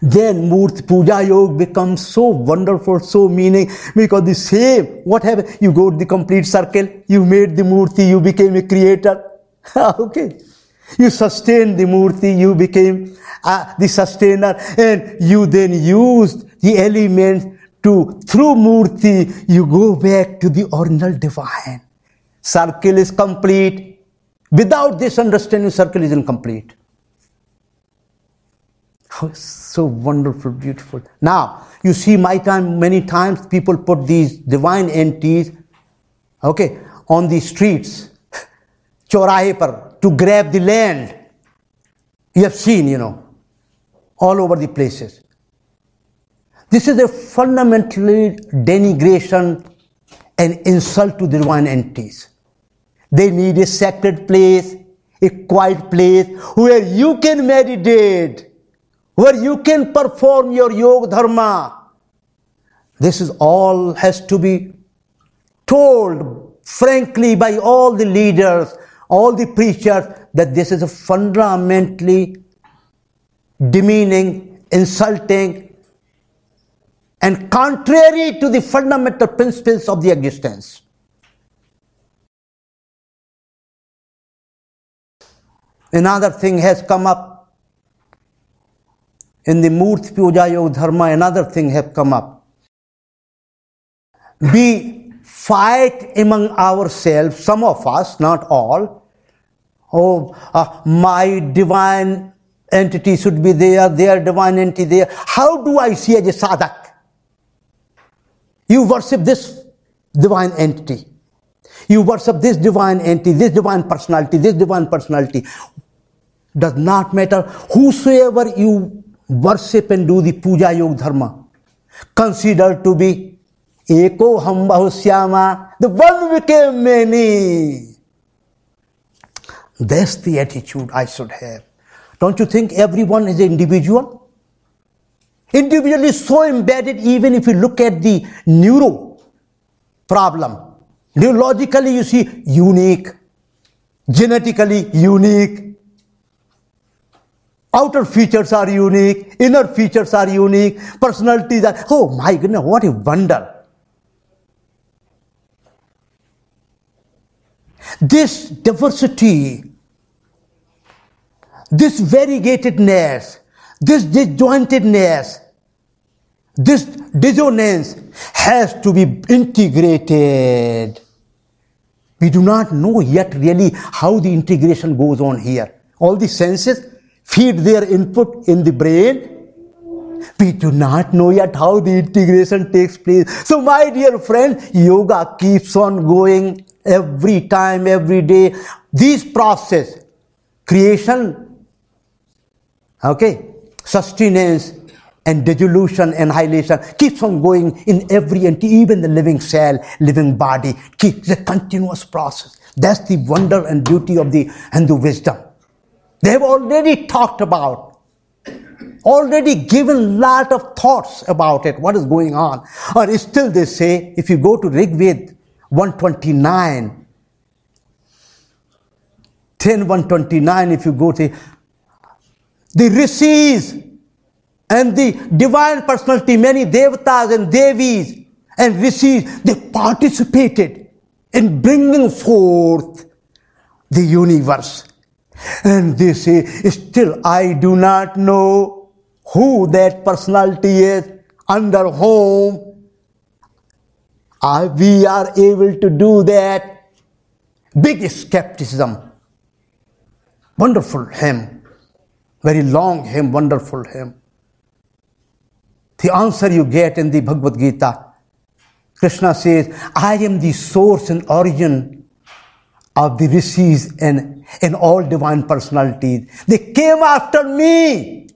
then Murti Puja Yoga becomes so wonderful, so meaning, because the same, what happened? You go to the complete circle, you made the Murti, you became a creator. okay. You sustained the Murti, you became uh, the sustainer, and you then used the elements to, through Murti, you go back to the original divine. Circle is complete. Without this understanding, circle is incomplete. Oh, so wonderful, beautiful. Now, you see my time, many times people put these divine entities, okay, on the streets, chorahe par, to grab the land. You have seen, you know, all over the places. This is a fundamentally denigration and insult to the divine entities. They need a sacred place, a quiet place where you can meditate, where you can perform your yoga dharma. This is all has to be told frankly by all the leaders, all the preachers, that this is a fundamentally demeaning, insulting, and contrary to the fundamental principles of the existence. Another thing has come up in the Murti Puja Yoga Dharma, another thing has come up. We fight among ourselves, some of us, not all. Oh, uh, my divine entity should be there, their divine entity there. How do I see as a sadhak? You worship this divine entity. You worship this divine entity, this divine personality, this divine personality. Does not matter whosoever you worship and do the puja yoga dharma. Consider to be eko ham bahusyama. The one became many. That's the attitude I should have. Don't you think everyone is an individual? Individual is so embedded even if you look at the neuro problem. Neurologically you see unique, genetically unique. Outer features are unique, inner features are unique, personalities are, oh my goodness, what a wonder. This diversity, this variegatedness, this disjointedness, this dissonance has to be integrated. We do not know yet really how the integration goes on here. All the senses feed their input in the brain. We do not know yet how the integration takes place. So, my dear friend, yoga keeps on going every time, every day. This process, creation, okay, sustenance, and dissolution, and annihilation keeps on going in every entity, even the living cell, living body. Keeps a continuous process. That's the wonder and beauty of the Hindu wisdom. They have already talked about already given lot of thoughts about it, what is going on. Or still they say, if you go to Rig Veda 129, 10 129, if you go to the rishis and the divine personality, many devatas and devis and rishis, they participated in bringing forth the universe. And they say, still I do not know who that personality is, under whom uh, we are able to do that. Big skepticism. Wonderful hymn. Very long hymn, wonderful hymn. The answer you get in the Bhagavad Gita, Krishna says, I am the source and origin of the rishis and, and all divine personalities. They came after me.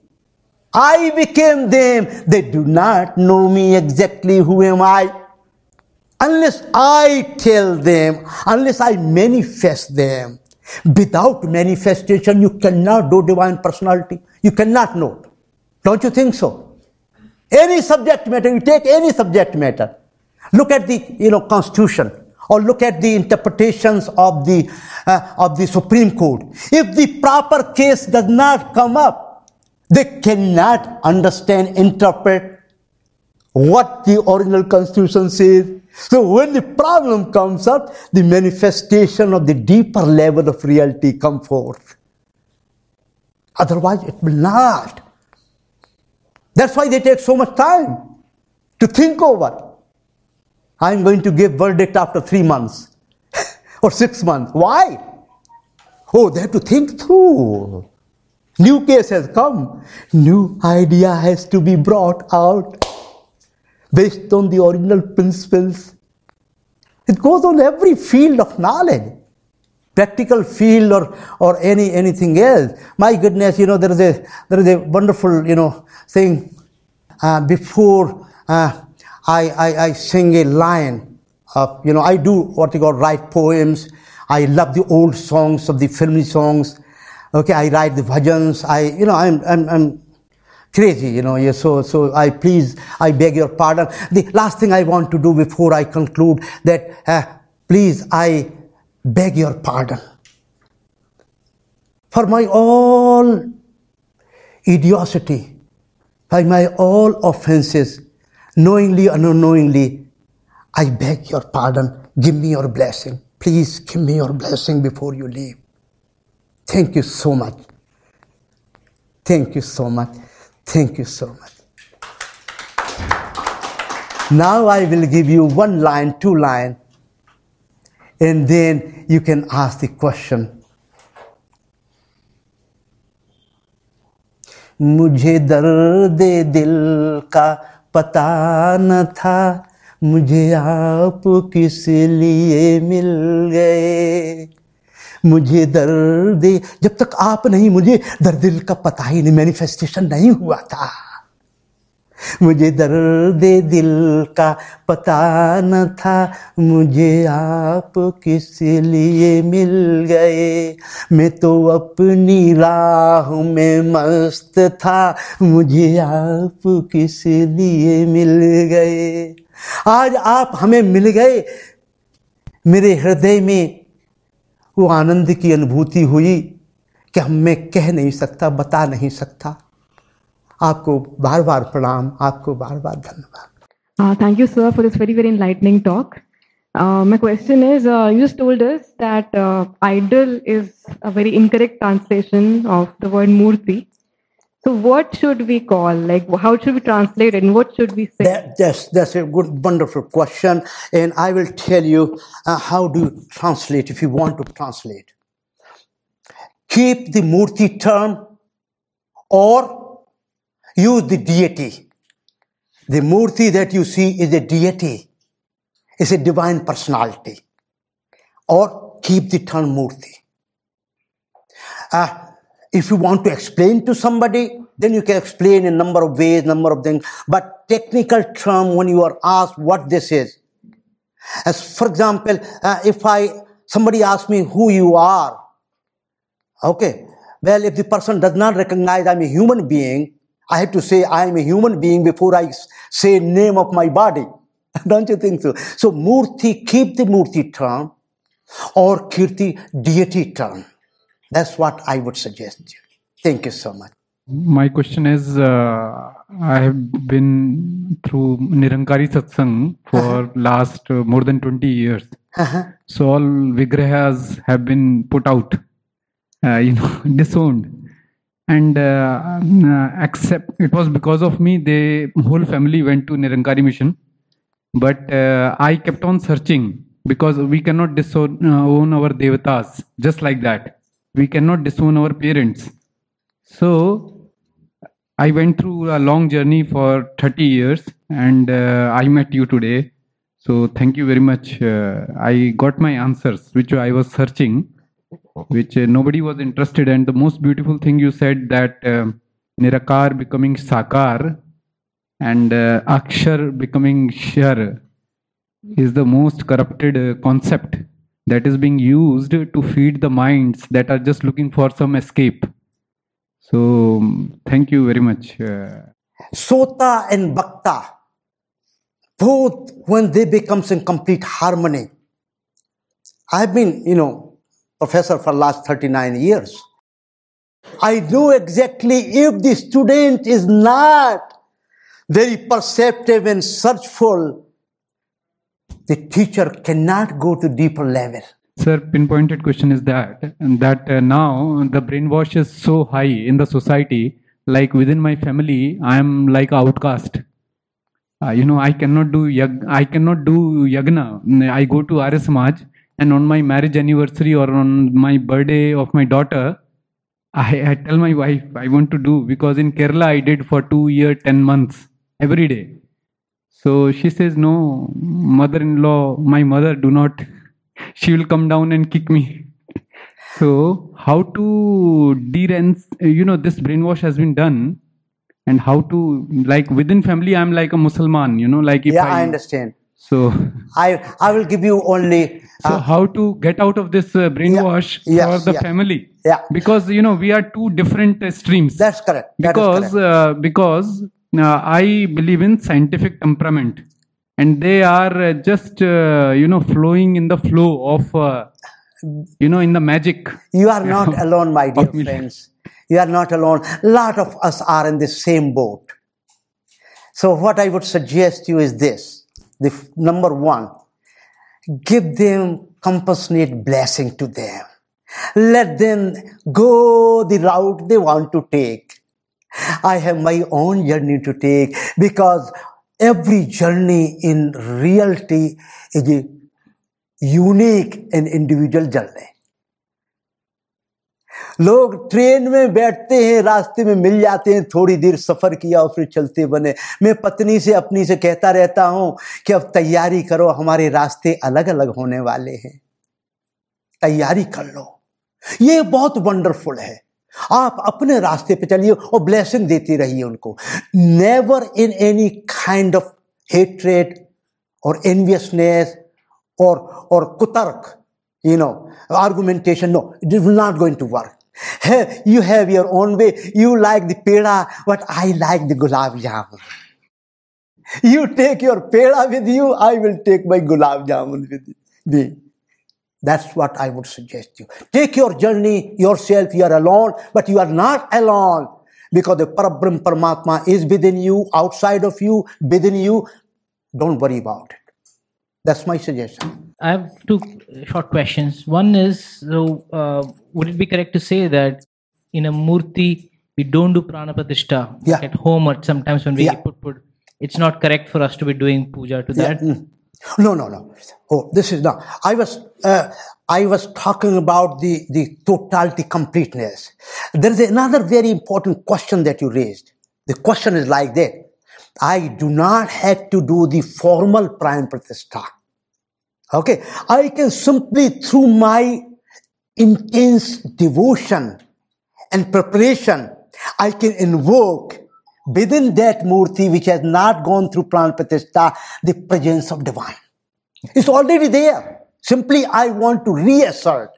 I became them. They do not know me exactly who am I. Unless I tell them, unless I manifest them. Without manifestation, you cannot do divine personality. You cannot know. Don't you think so? Any subject matter, you take any subject matter. Look at the you know constitution or look at the interpretations of the uh, of the Supreme Court. If the proper case does not come up, they cannot understand, interpret what the original constitution says. So when the problem comes up, the manifestation of the deeper level of reality come forth. Otherwise, it will not. That's why they take so much time to think over. I'm going to give verdict after three months or six months. Why? Oh, they have to think through. New case has come. New idea has to be brought out based on the original principles. It goes on every field of knowledge, practical field or, or any anything else. My goodness, you know, there is a there is a wonderful, you know, thing uh, before uh, I, I, I sing a line. Of, you know, I do what you call write poems. I love the old songs of the filmy songs. Okay, I write the bhajans. I, you know, I'm, I'm, I'm crazy, you know. So, so I please, I beg your pardon. The last thing I want to do before I conclude that, uh, please, I beg your pardon for my all idiocy, by my all offenses knowingly and unknowingly, I beg your pardon. Give me your blessing. Please give me your blessing before you leave. Thank you so much. Thank you so much. Thank you so much. Now I will give you one line, two line, and then you can ask the question. मुझे दर्द दिल का पता न था मुझे आप किस लिए मिल गए मुझे दर्द जब तक आप नहीं, मुझे दर्द दिल का पता ही नहीं मैनिफेस्टेशन नहीं हुआ था। मुझे दर्द दिल का पता न था। मुझे आप किस लिए मिल गए? मैं तो अपनी राह में मस्त था। मुझे आप किस लिए मिल गए? आज आप हमें मिल गए। मेरे हृदय में वो आनंद की अनुभूति हुई कि हम मैं कह नहीं सकता, बता नहीं सकता। आपको बार बार प्रणाम, आपको बार बार धन्यवाद thank you sir for this very very enlightening talk my question is you've told that idol is a very incorrect translation of the word murti so what should we call like how should we translate it and what should we say that, that's, that's a good wonderful question and i will tell you uh, how do you translate if you want to translate keep the murti term or use the deity. The Murti that you see is a deity, is a divine personality. Or keep the term Murti. Uh, if you want to explain to somebody, then you can explain in number of ways, number of things. But technical term, when you are asked what this is, as for example, uh, if I somebody asks me who you are, okay, well, if the person does not recognize I'm a human being, I have to say I am a human being before I say name of my body. Don't you think so? So Murti, keep the Murti term or Kirti deity term. That's what I would suggest you. Thank you so much. My question is uh, I have been through Nirankari Satsang for uh-huh. last uh, more than 20 years. Uh-huh. So all Vigrahas have been put out, uh, you know, disowned. And uh, uh, except it was because of me, the whole family went to Nirankari mission. But uh, I kept on searching because we cannot disown uh, our devatas just like that. We cannot disown our parents. So I went through a long journey for 30 years and uh, I met you today. So thank you very much. Uh, I got my answers, which I was searching, which uh, nobody was interested. And the most beautiful thing you said that uh, Nirakar becoming Sakar and uh, Akshar becoming Kshar is the most corrupted uh, concept that is being used to feed the minds that are just looking for some escape. So, thank you very much. Uh, Shrota and Vakta, both when they becomes in complete harmony. I've been, you know, professor for last 39 years. I know exactly if the student is not very perceptive and searchful, the teacher cannot go to deeper level. Sir, pinpointed question is that that uh, now the brainwash is so high in the society. Like within my family, I am like outcast. Uh, you know, I cannot do yag- I cannot do yagna. I go to Arya and on my marriage anniversary or on my birthday of my daughter, I, I tell my wife I want to do because in Kerala I did for two year ten months every day. So she says, no, mother-in-law, my mother, do not she will come down and kick me. So, how to de you know, this brainwash has been done, and how to, like, within family, I'm like a Muslim, you know, like if yeah, I, I understand. So, I I will give you only. Uh, so, how to get out of this uh, brainwash yeah, yes, for the yeah. family? Yeah. Because, you know, we are two different uh, streams. That's correct. That because, correct. Uh, because I believe in scientific temperament and they are uh, just uh, you know flowing in the flow of uh, you know in the magic. You are not alone my dear friends. You are not alone. A lot of us are in the same boat. So what i would suggest you is this. The number one give them compassionate blessing to them. Let them go the route they want to take i have my own journey to take because every journey in reality is a unique and individual journey लोग train में बैठते हैं, रास्ते में मिल जाते हैं, थोड़ी देर सफ़र किया और फिर चलते बने। मैं पत्नी से, अपनी से कहता रहता हूँ कि अब तैयारी करो, हमारे रास्ते अलग अलग होने वाले हैं। तैयारी कर लो। ये बहुत वंडरफुल है। आप अपने रास्ते पे चलिए और ब्लेसिंग देती रहिए उनको। Never in any kind of hatred और एनवियसनेस और और kutark you know argumentation no it will not going to work है you have your own way you like the peda but I like the gulab jamun you take your peda with you I will take my gulab jamun with me that's what I would suggest you. Take your journey yourself. You are alone, but you are not alone because the Parabrahm Paramatma is within you, outside of you, within you. Don't worry about it. That's my suggestion. I have two short questions. One is, so uh, would it be correct to say that in a murti we don't do pranapratishtha yeah. at home or sometimes when we yeah. put put, it's not correct for us to be doing puja to yeah. that. Mm. No, no, no. Oh, this is not. I was, uh, I was talking about the, the totality completeness. There is another very important question that you raised. The question is like that. I do not have to do the formal pran pratishtha. Okay. I can simply through my intense devotion and preparation, I can invoke within that murti which has not gone through pran pratishtha, the presence of divine. It's already there. Simply I want to reassert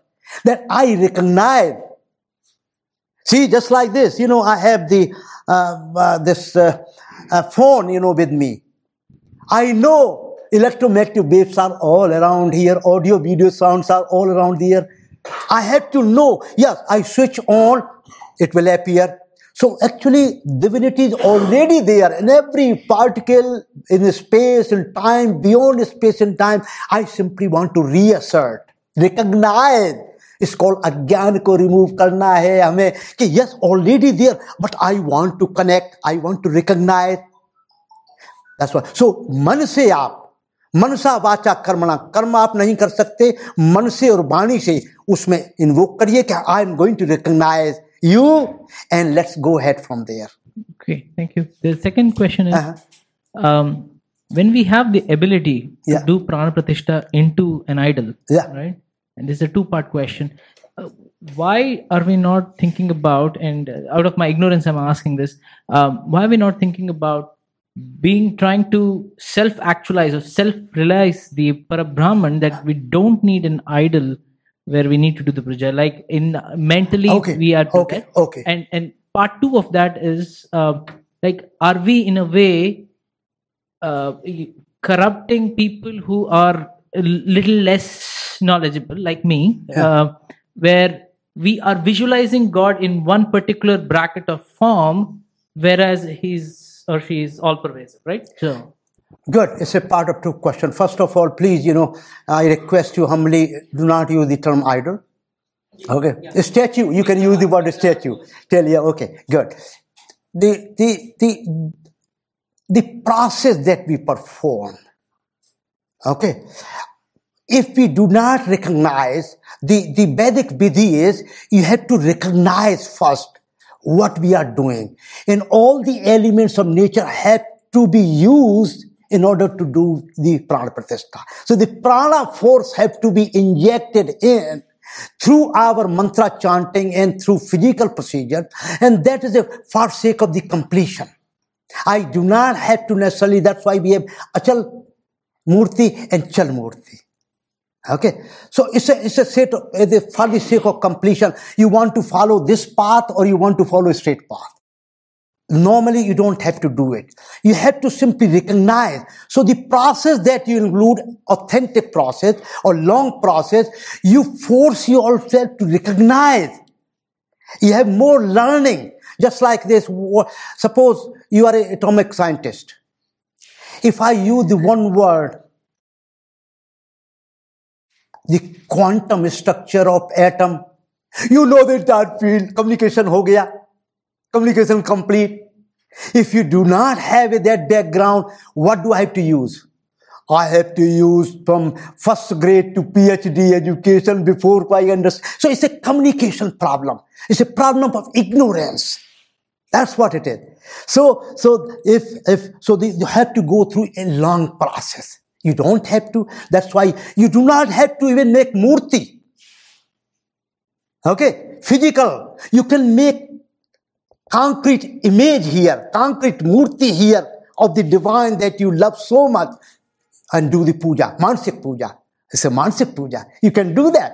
that I recognize See, just like this, you know, I have the uh, uh, this uh, uh, phone, you know, with me. I know electromagnetic waves are all around here, audio, video sounds are all around here. I have to know, yes, I switch on, it will appear. So actually, divinity is already there in every particle in space and time, beyond space and time. I simply want to reassert, recognize. It's called अज्ञान को remove करना है हमें कि yes already there but I want to connect I want to recognize that's why so मन से आप मनसा वाचा कर्मणा कर्म आप नहीं कर सकते मन से और वाणी से उसमें इन्वोक करिए कि I am going to recognize you, and let's go ahead from there. Okay, thank you. The second question is uh-huh. um, when we have the ability yeah. to do pranapratishtha into an idol, yeah. right? And this is a two part question. Uh, why are we not thinking about, and uh, out of my ignorance, I'm asking this, um, why are we not thinking about being trying to self actualize or self realize the Brahman that uh-huh. we don't need an idol where we need to do the puja? Like in mentally, Okay, we are to okay, okay. And and part two of that is uh, like, are we in a way uh, corrupting people who are a little less knowledgeable, like me, uh, where we are visualizing God in one particular bracket of form, whereas he's or she is all pervasive, right? So, Good. It's a part of two questions. First of all, please, you know, I request you humbly do not use the term idol. Okay. A statue, you can use the word statue. Tell you, okay, good. The, the, the, the process that we perform, okay, if we do not recognize, the, the Vedic Vidhi is you have to recognize first what we are doing. And all the elements of nature have to be used in order to do the prana pratishtha. So the prana force have to be injected in through our mantra chanting and through physical procedure. And that is a for sake of the completion. I do not have to necessarily, that's why we have Achal Murti and Chal Murti. Okay, so it's a it's a set of, for the sake of completion. You want to follow this path or you want to follow a straight path. Normally, you don't have to do it. You have to simply recognize. So the process that you include, authentic process or long process, you force yourself to recognize. You have more learning. Just like this, suppose you are an atomic scientist. If I use the one word, the quantum structure of atom, you know the entire field, communication ho gaya, communication complete. If you do not have that background, what do I have to use? I have to use from first grade to PhD education before I understand. So it's a communication problem. It's a problem of ignorance. That's what it is. So, so if, if, so the, you have to go through a long process. You don't have to. That's why you do not have to even make murti. Okay. Physical. You can make concrete image here, concrete murti here of the divine that you love so much and do the puja, mansik puja. It's a mansik puja. You can do that.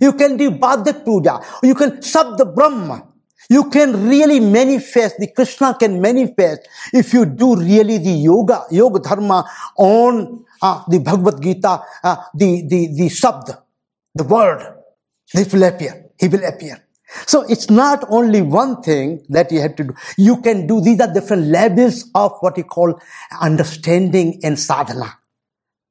You can do Bhadak puja. You can sub the Brahma. You can really manifest, the Krishna can manifest if you do really the yoga, yoga dharma on uh, the Bhagavad Gita, uh, the, the, the Sabd, the word. This will appear. He will appear. So it's not only one thing that you have to do. You can do, these are different levels of what you call understanding and sadhana.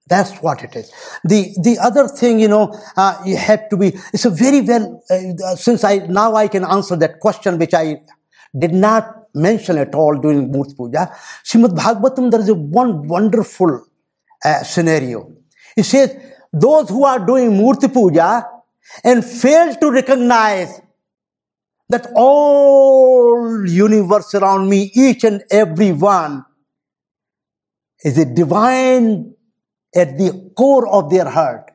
That's what it is. The the other thing, you know, uh, you have to be. It's a very well. Uh, since I now I can answer that question, which I did not mention at all during Murti Puja. Srimad Bhagavatam, there is one wonderful uh, scenario. It says those who are doing Murti Puja and fail to recognize that all universe around me, each and every one, is a divine at the core of their heart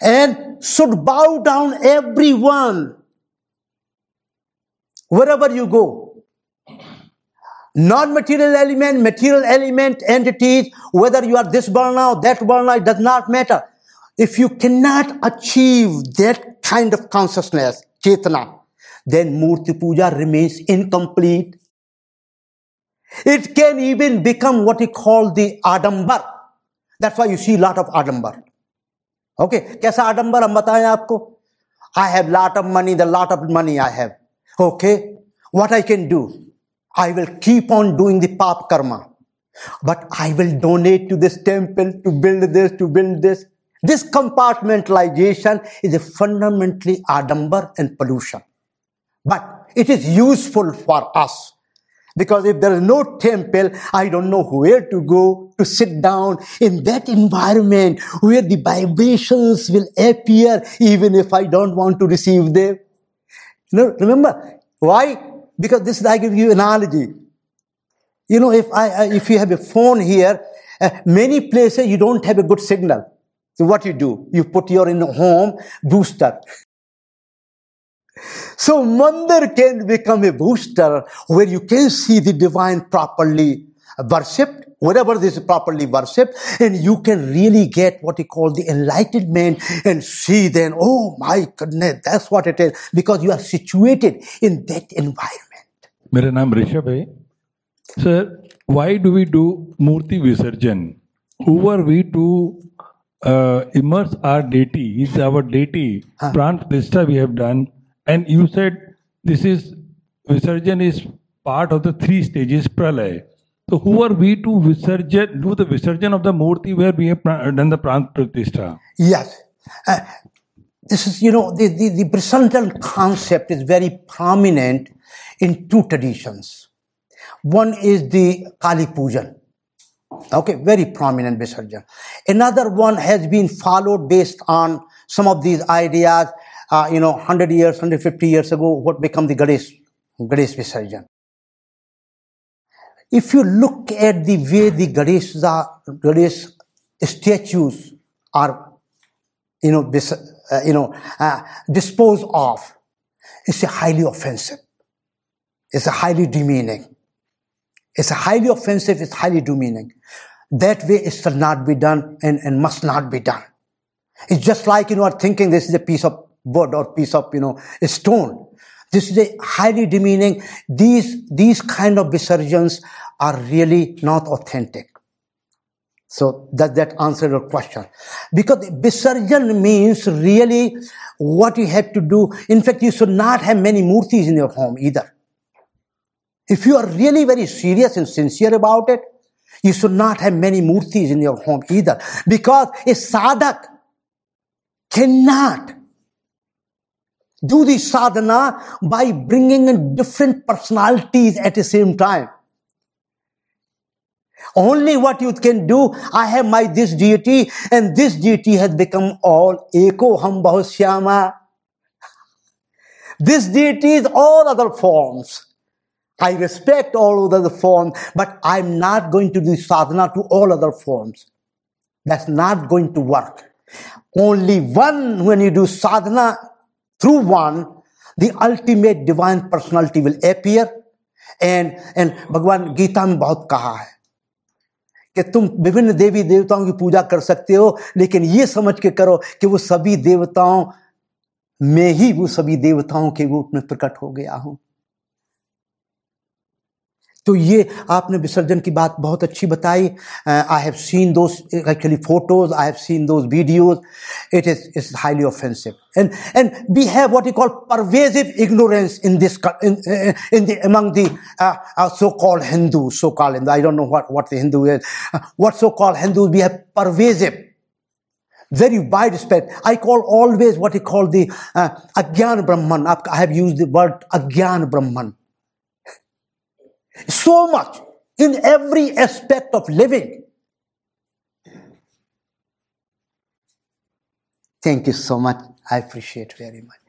and should bow down everyone wherever you go. Non-material element material element entities whether you are this varna or that varna it does not matter. If you cannot achieve that kind of consciousness chetana then Murti Puja remains incomplete. It can even become what we call the Adambar. That's why you see a lot of Adambar. Okay, कैसा आडंबर हम बताएं आपको I have lot of money, the lot of money I have. Okay, what I can do? I will keep on doing the pap karma. But I will donate to this temple to build this, to build this. This compartmentalization is a fundamentally adambar and pollution. But it is useful for us. Because if there is no temple, I don't know where to go to sit down in that environment where the vibrations will appear even if I don't want to receive them. You know, remember why? Because this I give you an analogy. You know, if I, I if you have a phone here, uh, many places you don't have a good signal. So what you do? You put your in home booster. So mandir can become a booster where you can see the divine properly worshipped, whatever this is properly worshipped, and you can really get what we call the enlightenment and see then, oh my goodness, that's what it is, because you are situated in that environment. मेरा नाम ऋषभ है sir why do we do murti visarjan who are we to uh, immerse our deity is our deity pran pratishtha we have done and you said this is visarjan is part of the three stages pralay so who are we to visarjan do the visarjan of the murti where we have done the pran pratishtha Yes. Uh, this is, you know, the, the, the concept is very prominent in two traditions. One is the Kali Pujan. Okay, very prominent Visarjan. Another one has been followed based on some of these ideas, uh, you know, 100 years, 150 years ago, what become the Ganesh, Ganesh Visarjan. If you look at the way the Ganesh, Ganesh statues are you know, uh, you know, uh, dispose of, it's a highly offensive. It's a highly demeaning. It's a highly offensive, it's highly demeaning. That way it shall not be done and, and must not be done. It's just like, you know, thinking this is a piece of wood or piece of, you know, a stone. This is a highly demeaning. These, these kind of visarjans are really not authentic. So that that answer your question. Because Visarjan means really what you have to do. In fact, you should not have many murtis in your home either. If you are really very serious and sincere about it, you should not have many murtis in your home either. Because a sadhak cannot do the sadhana by bringing in different personalities at the same time. Only what you can do, I have my this deity, and this deity has become all Eko Ham Bahushyama. This deity is all other forms. I respect all other forms, but I'm not going to do sadhana to all other forms. That's not going to work. Only one, when you do sadhana through one, the ultimate divine personality will appear. And, and Bhagwan Gita में बहुत कहा है कि तुम विभिन्न देवी देवताओं की पूजा कर सकते हो लेकिन ये समझ के करो कि वो सभी देवताओं में ही वो सभी देवताओं के रूप में प्रकट हो गया हूँ तो ये आपने विसर्जन की बात बहुत अच्छी बताई। I have seen those actually photos I have seen those videos it is is highly offensive and and we have what you call pervasive ignorance in this in the among so call Hindu so call Hindu I don't know what what the is what so called Hindu we have pervasive very wide spect I call always what you call the agyan Brahman आपका I have use the word agyan Brahman So much in every aspect of living. Thank you so much. I appreciate very much.